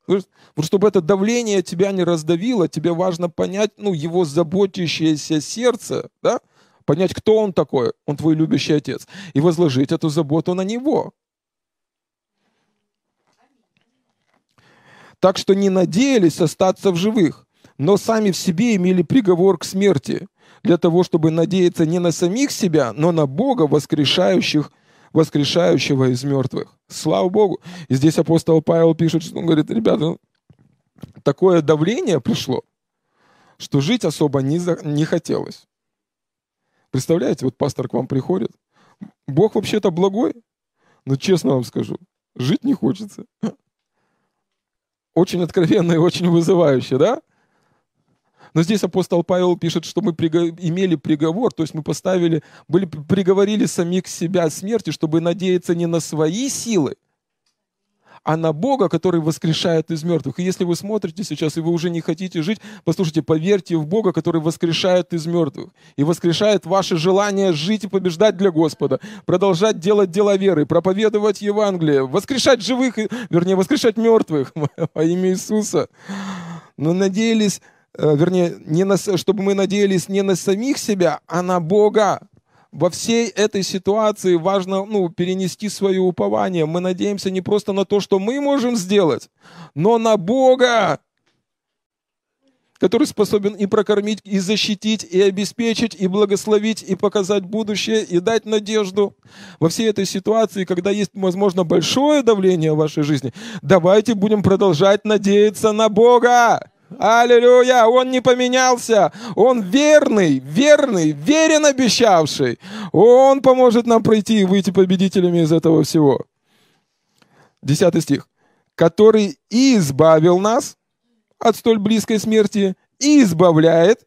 Вот чтобы это давление тебя не раздавило, тебе важно понять, ну, его заботящееся сердце, да? понять, кто он такой, он твой любящий отец, и возложить эту заботу на него. Так что не надеялись остаться в живых, но сами в себе имели приговор к смерти, для того, чтобы надеяться не на самих себя, но на Бога, воскрешающих, воскрешающего из мертвых. Слава Богу. И здесь апостол Павел пишет, что он говорит, ребята, такое давление пришло, что жить особо не, за, не хотелось. Представляете, вот пастор к вам приходит. Бог вообще-то благой, но честно вам скажу, жить не хочется очень откровенно и очень вызывающе, да? Но здесь апостол Павел пишет, что мы имели приговор, то есть мы поставили, были, приговорили самих себя смерти, чтобы надеяться не на свои силы, а на Бога, который воскрешает из мертвых. И если вы смотрите сейчас, и вы уже не хотите жить, послушайте, поверьте в Бога, который воскрешает из мертвых. И воскрешает ваше желание жить и побеждать для Господа, продолжать делать дела веры, проповедовать Евангелие, воскрешать живых, вернее, воскрешать мертвых во имя Иисуса. Но надеялись, э, вернее, не на, чтобы мы надеялись не на самих себя, а на Бога, во всей этой ситуации важно ну, перенести свое упование. Мы надеемся не просто на то, что мы можем сделать, но на Бога, который способен и прокормить, и защитить, и обеспечить, и благословить, и показать будущее, и дать надежду. Во всей этой ситуации, когда есть, возможно, большое давление в вашей жизни, давайте будем продолжать надеяться на Бога. Аллилуйя! Он не поменялся. Он верный, верный, верен обещавший. Он поможет нам пройти и выйти победителями из этого всего. Десятый стих. Который избавил нас от столь близкой смерти и избавляет,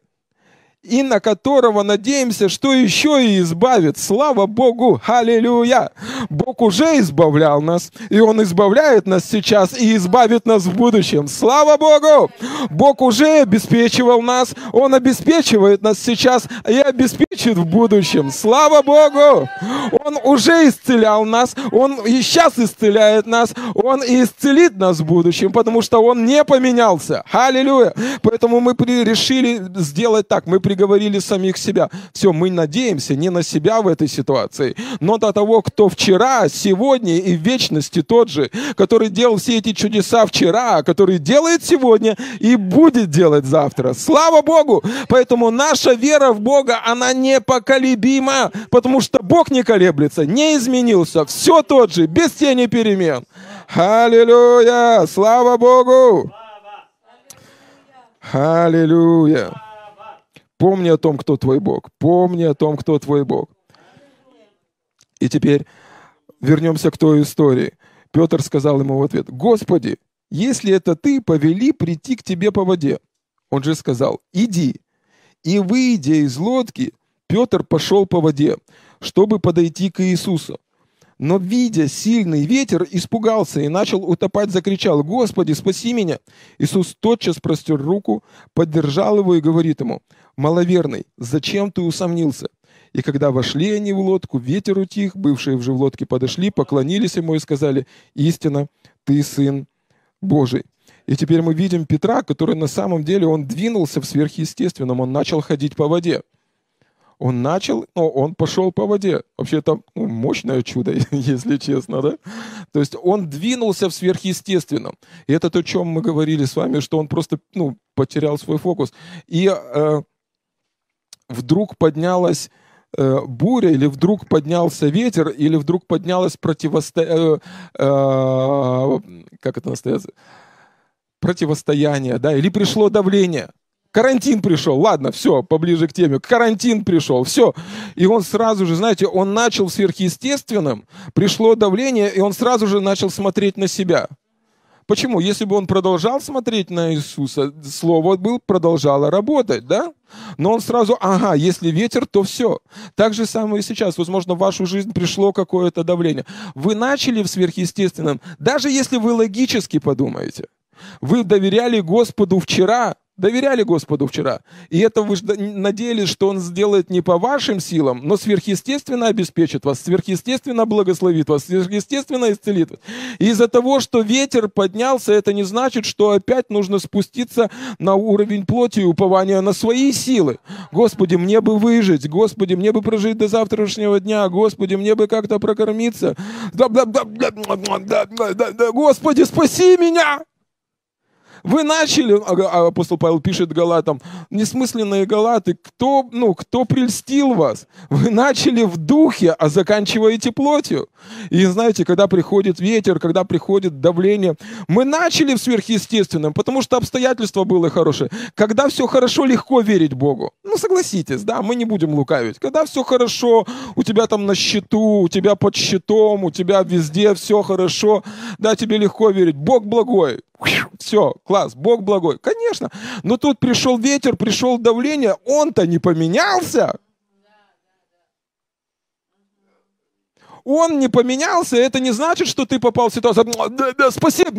и на которого надеемся, что еще и избавит. Слава Богу! Аллилуйя! Бог уже избавлял нас, и Он избавляет нас сейчас и избавит нас в будущем. Слава Богу! Бог уже обеспечивал нас, Он обеспечивает нас сейчас и обеспечит в будущем. Слава Богу! Он уже исцелял нас, Он и сейчас исцеляет нас, Он и исцелит нас в будущем, потому что Он не поменялся. Аллилуйя! Поэтому мы решили сделать так. Мы приговорили самих себя. Все, мы надеемся не на себя в этой ситуации, но до того, кто вчера, сегодня и в вечности тот же, который делал все эти чудеса вчера, который делает сегодня и будет делать завтра. Слава Богу! Поэтому наша вера в Бога, она непоколебима, потому что Бог не колеблется, не изменился, все тот же, без тени перемен. Аллилуйя! Слава Богу! Аллилуйя! Помни о том, кто твой Бог. Помни о том, кто твой Бог. И теперь вернемся к той истории. Петр сказал ему в ответ, «Господи, если это ты, повели прийти к тебе по воде». Он же сказал, «Иди». И выйдя из лодки, Петр пошел по воде, чтобы подойти к Иисусу. Но, видя сильный ветер, испугался и начал утопать, закричал, «Господи, спаси меня!» Иисус тотчас простер руку, поддержал его и говорит ему, «Маловерный, зачем ты усомнился?» И когда вошли они в лодку, ветер утих, бывшие в лодке подошли, поклонились ему и сказали, «Истина, ты Сын Божий». И теперь мы видим Петра, который на самом деле, он двинулся в сверхъестественном, он начал ходить по воде он начал, но он пошел по воде. Вообще это ну, мощное чудо, если честно, да? То есть он двинулся в сверхъестественном. И это то, о чем мы говорили с вами, что он просто ну, потерял свой фокус. И э, вдруг поднялась э, буря, или вдруг поднялся ветер, или вдруг поднялось противостояние, э, э, как это настоящее? Противостояние, да, или пришло давление. Карантин пришел, ладно, все, поближе к теме. Карантин пришел, все. И он сразу же, знаете, он начал сверхъестественным, пришло давление, и он сразу же начал смотреть на себя. Почему? Если бы он продолжал смотреть на Иисуса, Слово был, продолжало работать, да? Но он сразу, ага, если ветер, то все. Так же самое и сейчас. Возможно, в вашу жизнь пришло какое-то давление. Вы начали в сверхъестественном, даже если вы логически подумаете. Вы доверяли Господу вчера, доверяли Господу вчера. И это вы надеялись, что Он сделает не по вашим силам, но сверхъестественно обеспечит вас, сверхъестественно благословит вас, сверхъестественно исцелит вас. И из-за того, что ветер поднялся, это не значит, что опять нужно спуститься на уровень плоти и упования на свои силы. Господи, мне бы выжить, Господи, мне бы прожить до завтрашнего дня, Господи, мне бы как-то прокормиться. Господи, спаси меня! Вы начали, а, а апостол Павел пишет Галатам, несмысленные Галаты, кто, ну, кто прельстил вас? Вы начали в духе, а заканчиваете плотью. И знаете, когда приходит ветер, когда приходит давление, мы начали в сверхъестественном, потому что обстоятельства были хорошие. Когда все хорошо, легко верить Богу. Ну, согласитесь, да, мы не будем лукавить. Когда все хорошо, у тебя там на счету, у тебя под счетом, у тебя везде все хорошо, да, тебе легко верить. Бог благой. Все, класс, Бог благой. Конечно. Но тут пришел ветер, пришел давление, он-то не поменялся. Он не поменялся, это не значит, что ты попал в ситуацию. Спасибо.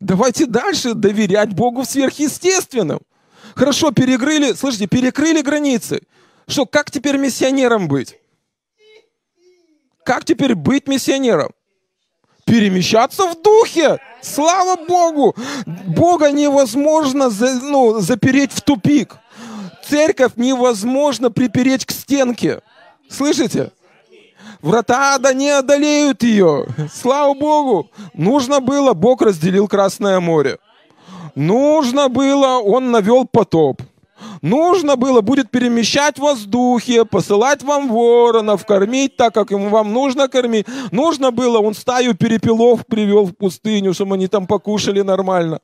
Давайте дальше доверять Богу в сверхъестественном. Хорошо, перекрыли, слышите, перекрыли границы. Что, как теперь миссионером быть? Как теперь быть миссионером? Перемещаться в духе. Слава Богу! Бога невозможно за, ну, запереть в тупик. Церковь невозможно припереть к стенке. Слышите? Врата ада не одолеют ее. Слава Богу! Нужно было, Бог разделил Красное море. Нужно было, Он навел потоп. Нужно было, будет перемещать в воздухе, посылать вам воронов, кормить так, как ему вам нужно кормить. Нужно было, он стаю перепелов привел в пустыню, чтобы они там покушали нормально.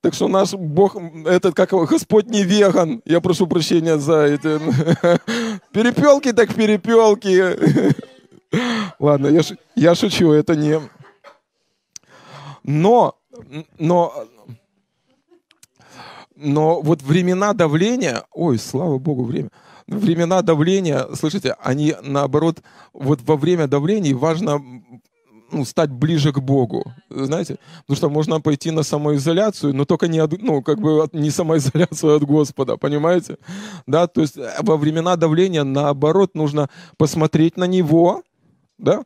Так что наш Бог, этот, как Господь не веган. Я прошу прощения за это. Перепелки так перепелки. Ладно, я, я шучу, это не... Но Но, но вот времена давления, ой, слава богу, время, времена давления, слышите, они наоборот, вот во время давления важно ну, стать ближе к Богу, знаете, потому что можно пойти на самоизоляцию, но только не, от, ну, как бы не самоизоляцию от Господа, понимаете? Да, то есть э, во времена давления, наоборот, нужно посмотреть на Него, да,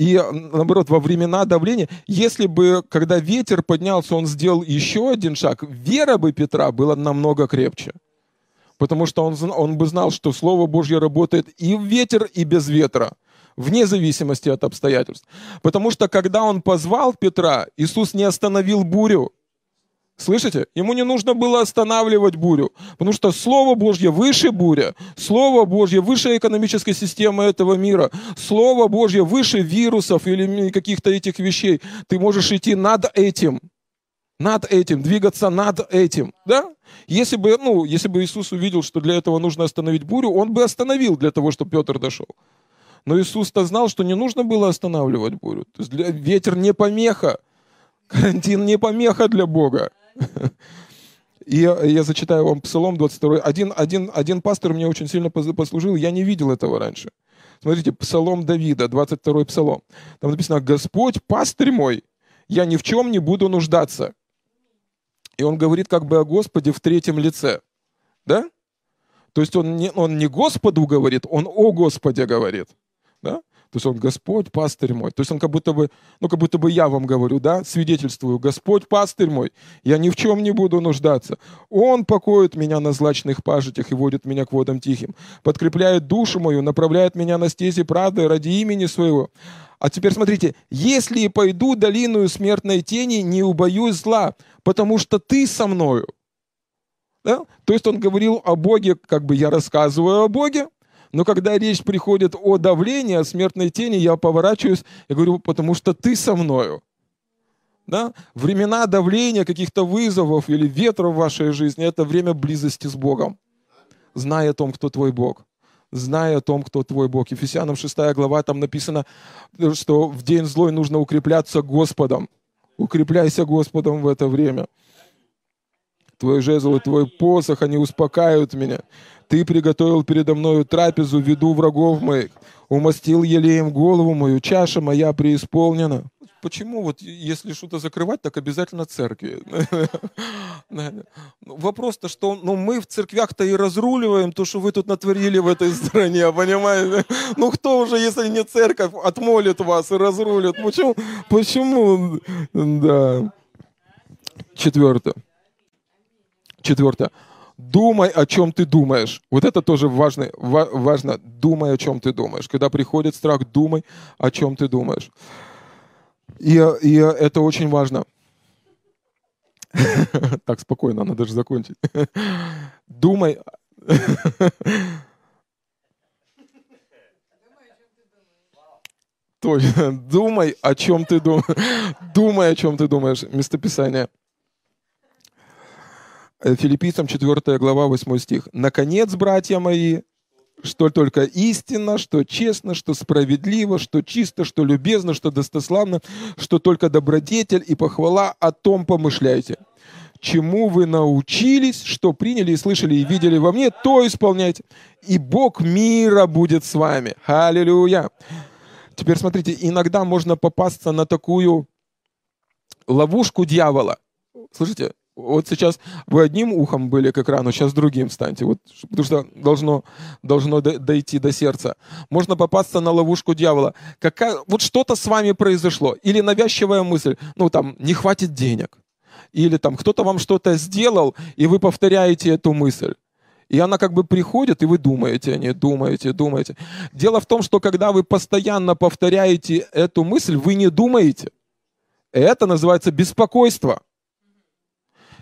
и наоборот, во времена давления, если бы, когда ветер поднялся, он сделал еще один шаг, вера бы Петра была намного крепче. Потому что он, он бы знал, что Слово Божье работает и в ветер, и без ветра вне зависимости от обстоятельств. Потому что когда он позвал Петра, Иисус не остановил бурю. Слышите? Ему не нужно было останавливать бурю, потому что Слово Божье выше буря, Слово Божье выше экономической системы этого мира, Слово Божье выше вирусов или каких-то этих вещей. Ты можешь идти над этим, над этим, двигаться над этим, да? Если бы, ну, если бы Иисус увидел, что для этого нужно остановить бурю, он бы остановил для того, чтобы Петр дошел. Но Иисус-то знал, что не нужно было останавливать бурю. Ветер не помеха. Карантин не помеха для Бога. И я, зачитаю вам Псалом 22. Один, один, один пастор мне очень сильно послужил, я не видел этого раньше. Смотрите, Псалом Давида, 22 Псалом. Там написано, «Господь, пастырь мой, я ни в чем не буду нуждаться». И он говорит как бы о Господе в третьем лице. Да? То есть он не, он не Господу говорит, он о Господе говорит. Да? То есть он Господь, пастырь мой. То есть он как будто бы, ну как будто бы я вам говорю, да, свидетельствую, Господь, пастырь мой, я ни в чем не буду нуждаться. Он покоит меня на злачных пажитях и водит меня к водам тихим, подкрепляет душу мою, направляет меня на стези правды ради имени своего. А теперь смотрите, если пойду долиную смертной тени, не убоюсь зла, потому что ты со мною. Да? То есть он говорил о Боге, как бы я рассказываю о Боге, но когда речь приходит о давлении, о смертной тени, я поворачиваюсь и говорю, потому что ты со мною. Да? Времена давления, каких-то вызовов или ветра в вашей жизни – это время близости с Богом. Зная о том, кто твой Бог. Зная о том, кто твой Бог. Ефесянам 6 глава, там написано, что в день злой нужно укрепляться Господом. Укрепляйся Господом в это время. Твой жезл и твой посох, они успокаивают меня. Ты приготовил передо мною трапезу в виду врагов моих, умастил елеем голову мою, чаша моя преисполнена. Почему вот если что-то закрывать, так обязательно церкви? Вопрос-то, что ну, мы в церквях-то и разруливаем то, что вы тут натворили в этой стране, понимаете? Ну кто уже, если не церковь, отмолит вас и разрулит? Почему? Почему? Да. Четвертое. Четвертое. Думай, о чем ты думаешь. Вот это тоже важно, важно. Думай, о чем ты думаешь. Когда приходит страх, думай, о чем ты думаешь. И, и это очень важно. Так, спокойно, надо же закончить. Думай. Точно. Думай, о чем ты думаешь. Думай, о чем ты думаешь. Местописание. Э, Филиппийцам 4 глава 8 стих. «Наконец, братья мои, что только истинно, что честно, что справедливо, что чисто, что любезно, что достославно, что только добродетель и похвала, о том помышляйте. Чему вы научились, что приняли и слышали и видели во мне, то исполняйте. И Бог мира будет с вами. Аллилуйя. Теперь смотрите, иногда можно попасться на такую ловушку дьявола. Слышите, вот сейчас вы одним ухом были к экрану, сейчас другим станьте, вот, потому что должно, должно дойти до сердца. Можно попасться на ловушку дьявола. Какая, вот что-то с вами произошло, или навязчивая мысль, ну там, не хватит денег, или там кто-то вам что-то сделал, и вы повторяете эту мысль. И она как бы приходит, и вы думаете о ней, думаете, думаете. Дело в том, что когда вы постоянно повторяете эту мысль, вы не думаете. Это называется беспокойство.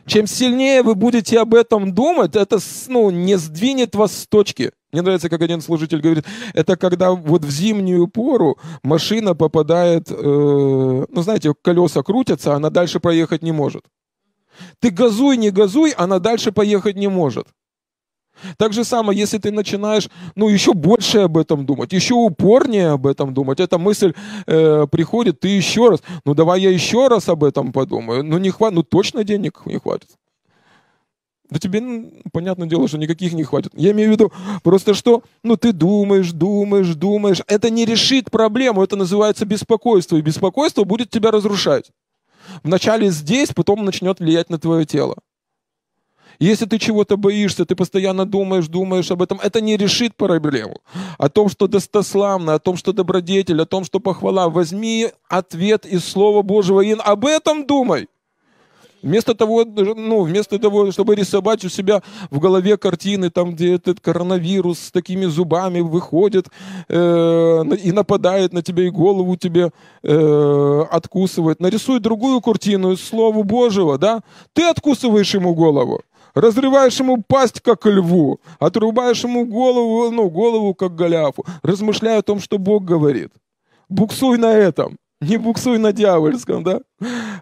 Чем сильнее вы будете об этом думать, это ну, не сдвинет вас с точки. Мне нравится, как один служитель говорит, это когда вот в зимнюю пору машина попадает, э, ну знаете, колеса крутятся, она дальше проехать не может. Ты газуй, не газуй, она дальше поехать не может. Так же самое, если ты начинаешь, ну, еще больше об этом думать, еще упорнее об этом думать, эта мысль э, приходит, ты еще раз, ну, давай я еще раз об этом подумаю, ну, не хватит, ну, точно денег не хватит. Да тебе, ну, понятное дело, что никаких не хватит. Я имею в виду просто что, ну ты думаешь, думаешь, думаешь. Это не решит проблему, это называется беспокойство. И беспокойство будет тебя разрушать. Вначале здесь, потом начнет влиять на твое тело. Если ты чего-то боишься, ты постоянно думаешь, думаешь об этом, это не решит проблему. О том, что достославно, о том, что добродетель, о том, что похвала. Возьми ответ из Слова Божьего и об этом думай. Вместо того, ну, вместо того, чтобы рисовать у себя в голове картины, там, где этот коронавирус с такими зубами выходит э, и нападает на тебя, и голову тебе э, откусывает, нарисуй другую картину из Слова Божьего, да? Ты откусываешь ему голову, разрываешь ему пасть, как льву, отрубаешь ему голову, ну, голову, как голяфу, размышляя о том, что Бог говорит. Буксуй на этом. Не буксуй на дьявольском, да?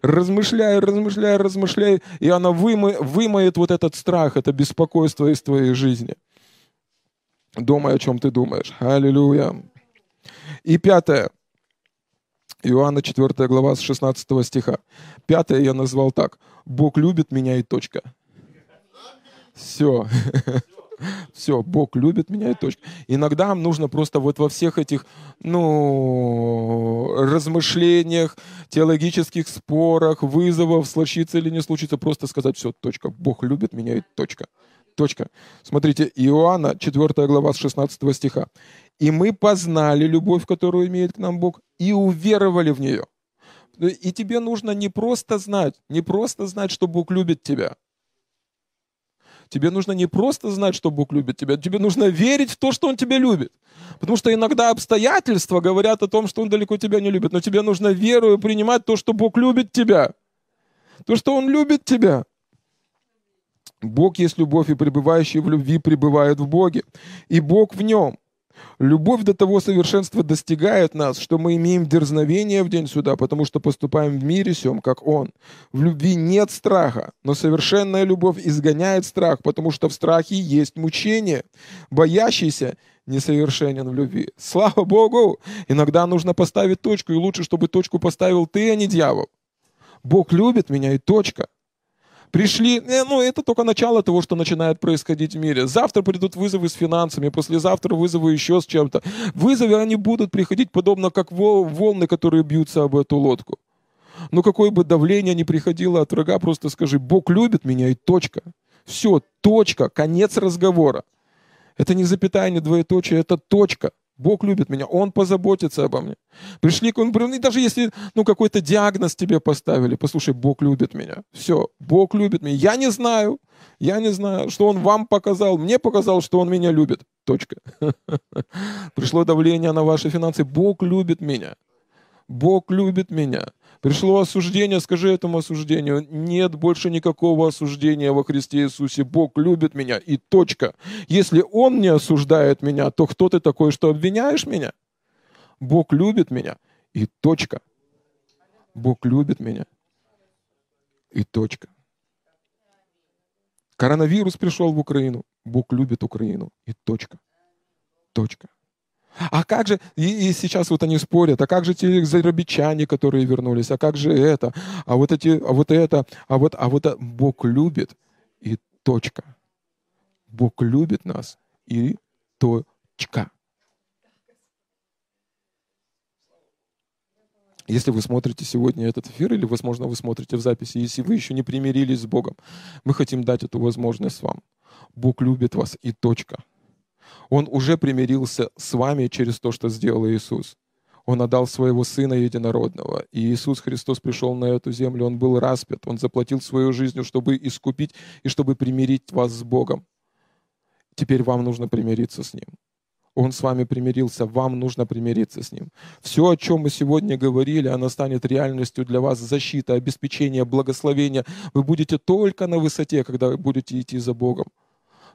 Размышляй, размышляй, размышляй, и она вымо, вымоет вот этот страх, это беспокойство из твоей жизни. Думай, о чем ты думаешь. Аллилуйя. И пятое. Иоанна 4 глава с 16 стиха. Пятое я назвал так. Бог любит меня и точка. Все. Все, Бог любит меня и точка. Иногда нужно просто вот во всех этих, ну, размышлениях, теологических спорах, вызовах, случится или не случится, просто сказать все, точка. Бог любит меня и точка. Точка. Смотрите, Иоанна, 4 глава с 16 стиха. «И мы познали любовь, которую имеет к нам Бог, и уверовали в нее». И тебе нужно не просто знать, не просто знать, что Бог любит тебя, Тебе нужно не просто знать, что Бог любит тебя, тебе нужно верить в то, что Он тебя любит. Потому что иногда обстоятельства говорят о том, что Он далеко тебя не любит. Но тебе нужно верою принимать то, что Бог любит тебя. То, что Он любит тебя. Бог есть любовь, и пребывающий в любви пребывает в Боге. И Бог в нем. Любовь до того совершенства достигает нас, что мы имеем дерзновение в день суда, потому что поступаем в мире сем, как Он. В любви нет страха, но совершенная любовь изгоняет страх, потому что в страхе есть мучение. Боящийся несовершенен в любви. Слава Богу! Иногда нужно поставить точку, и лучше, чтобы точку поставил ты, а не дьявол. Бог любит меня и точка. Пришли, э, ну это только начало того, что начинает происходить в мире. Завтра придут вызовы с финансами, послезавтра вызовы еще с чем-то. Вызовы, они будут приходить подобно как волны, которые бьются об эту лодку. Но какое бы давление ни приходило от врага, просто скажи, Бог любит меня и точка. Все, точка, конец разговора. Это не запятая, не двоеточие, это точка. Бог любит меня, Он позаботится обо мне. Пришли к Нему, и даже если ну, какой-то диагноз тебе поставили, послушай, Бог любит меня. Все, Бог любит меня. Я не знаю, я не знаю, что Он вам показал. Мне показал, что Он меня любит. Точка. Пришло давление на ваши финансы. Бог любит меня. Бог любит меня. Пришло осуждение, скажи этому осуждению, нет больше никакого осуждения во Христе Иисусе. Бог любит меня и точка. Если Он не осуждает меня, то кто ты такой, что обвиняешь меня? Бог любит меня и точка. Бог любит меня и точка. Коронавирус пришел в Украину. Бог любит Украину и точка. Точка. А как же, и, и сейчас вот они спорят, а как же те зарабичане, которые вернулись, а как же это, а вот эти, а вот это, а вот, а вот Бог любит и точка. Бог любит нас и точка. Если вы смотрите сегодня этот эфир, или, возможно, вы смотрите в записи, если вы еще не примирились с Богом, мы хотим дать эту возможность вам. Бог любит вас и точка. Он уже примирился с вами через то, что сделал Иисус. Он отдал своего Сына Единородного. И Иисус Христос пришел на эту землю, Он был распят, Он заплатил свою жизнью, чтобы искупить и чтобы примирить вас с Богом. Теперь вам нужно примириться с Ним. Он с вами примирился, вам нужно примириться с Ним. Все, о чем мы сегодня говорили, оно станет реальностью для вас, защита, обеспечение, благословение. Вы будете только на высоте, когда будете идти за Богом.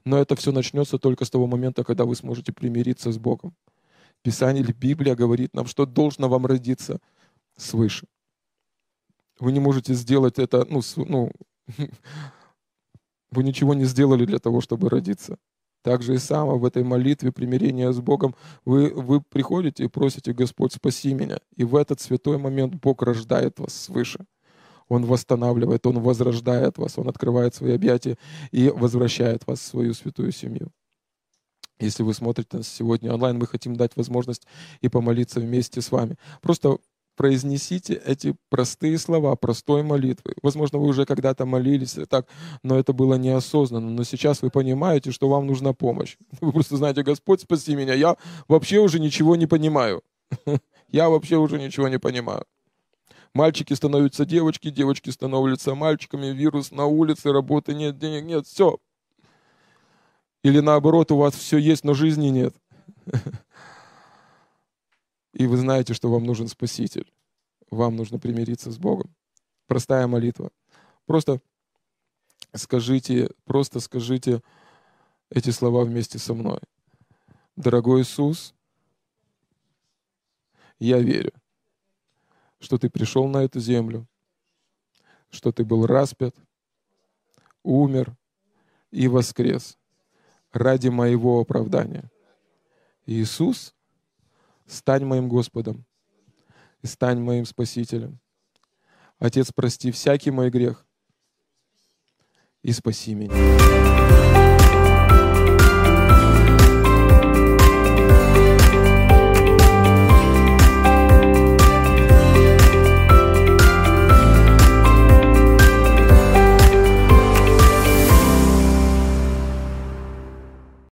Но это все начнется только с того момента, когда вы сможете примириться с Богом. Писание или Библия говорит нам, что должно вам родиться свыше. Вы не можете сделать это, ну, ну вы ничего не сделали для того, чтобы родиться. Так же и само в этой молитве примирения с Богом вы, вы приходите и просите, Господь, спаси меня. И в этот святой момент Бог рождает вас свыше. Он восстанавливает, Он возрождает вас, Он открывает свои объятия и возвращает вас в свою святую семью. Если вы смотрите нас сегодня онлайн, мы хотим дать возможность и помолиться вместе с вами. Просто произнесите эти простые слова, простой молитвы. Возможно, вы уже когда-то молились так, но это было неосознанно. Но сейчас вы понимаете, что вам нужна помощь. Вы просто знаете, Господь, спаси меня, я вообще уже ничего не понимаю. Я вообще уже ничего не понимаю. Мальчики становятся девочки, девочки становятся мальчиками, вирус на улице, работы нет, денег нет, все, или наоборот, у вас все есть, но жизни нет. И вы знаете, что вам нужен Спаситель. Вам нужно примириться с Богом. Простая молитва. Просто скажите, просто скажите эти слова вместе со мной. Дорогой Иисус, я верю, что Ты пришел на эту землю, что Ты был распят, умер и воскрес ради моего оправдания. Иисус, стань моим Господом и стань моим Спасителем. Отец, прости всякий мой грех и спаси меня.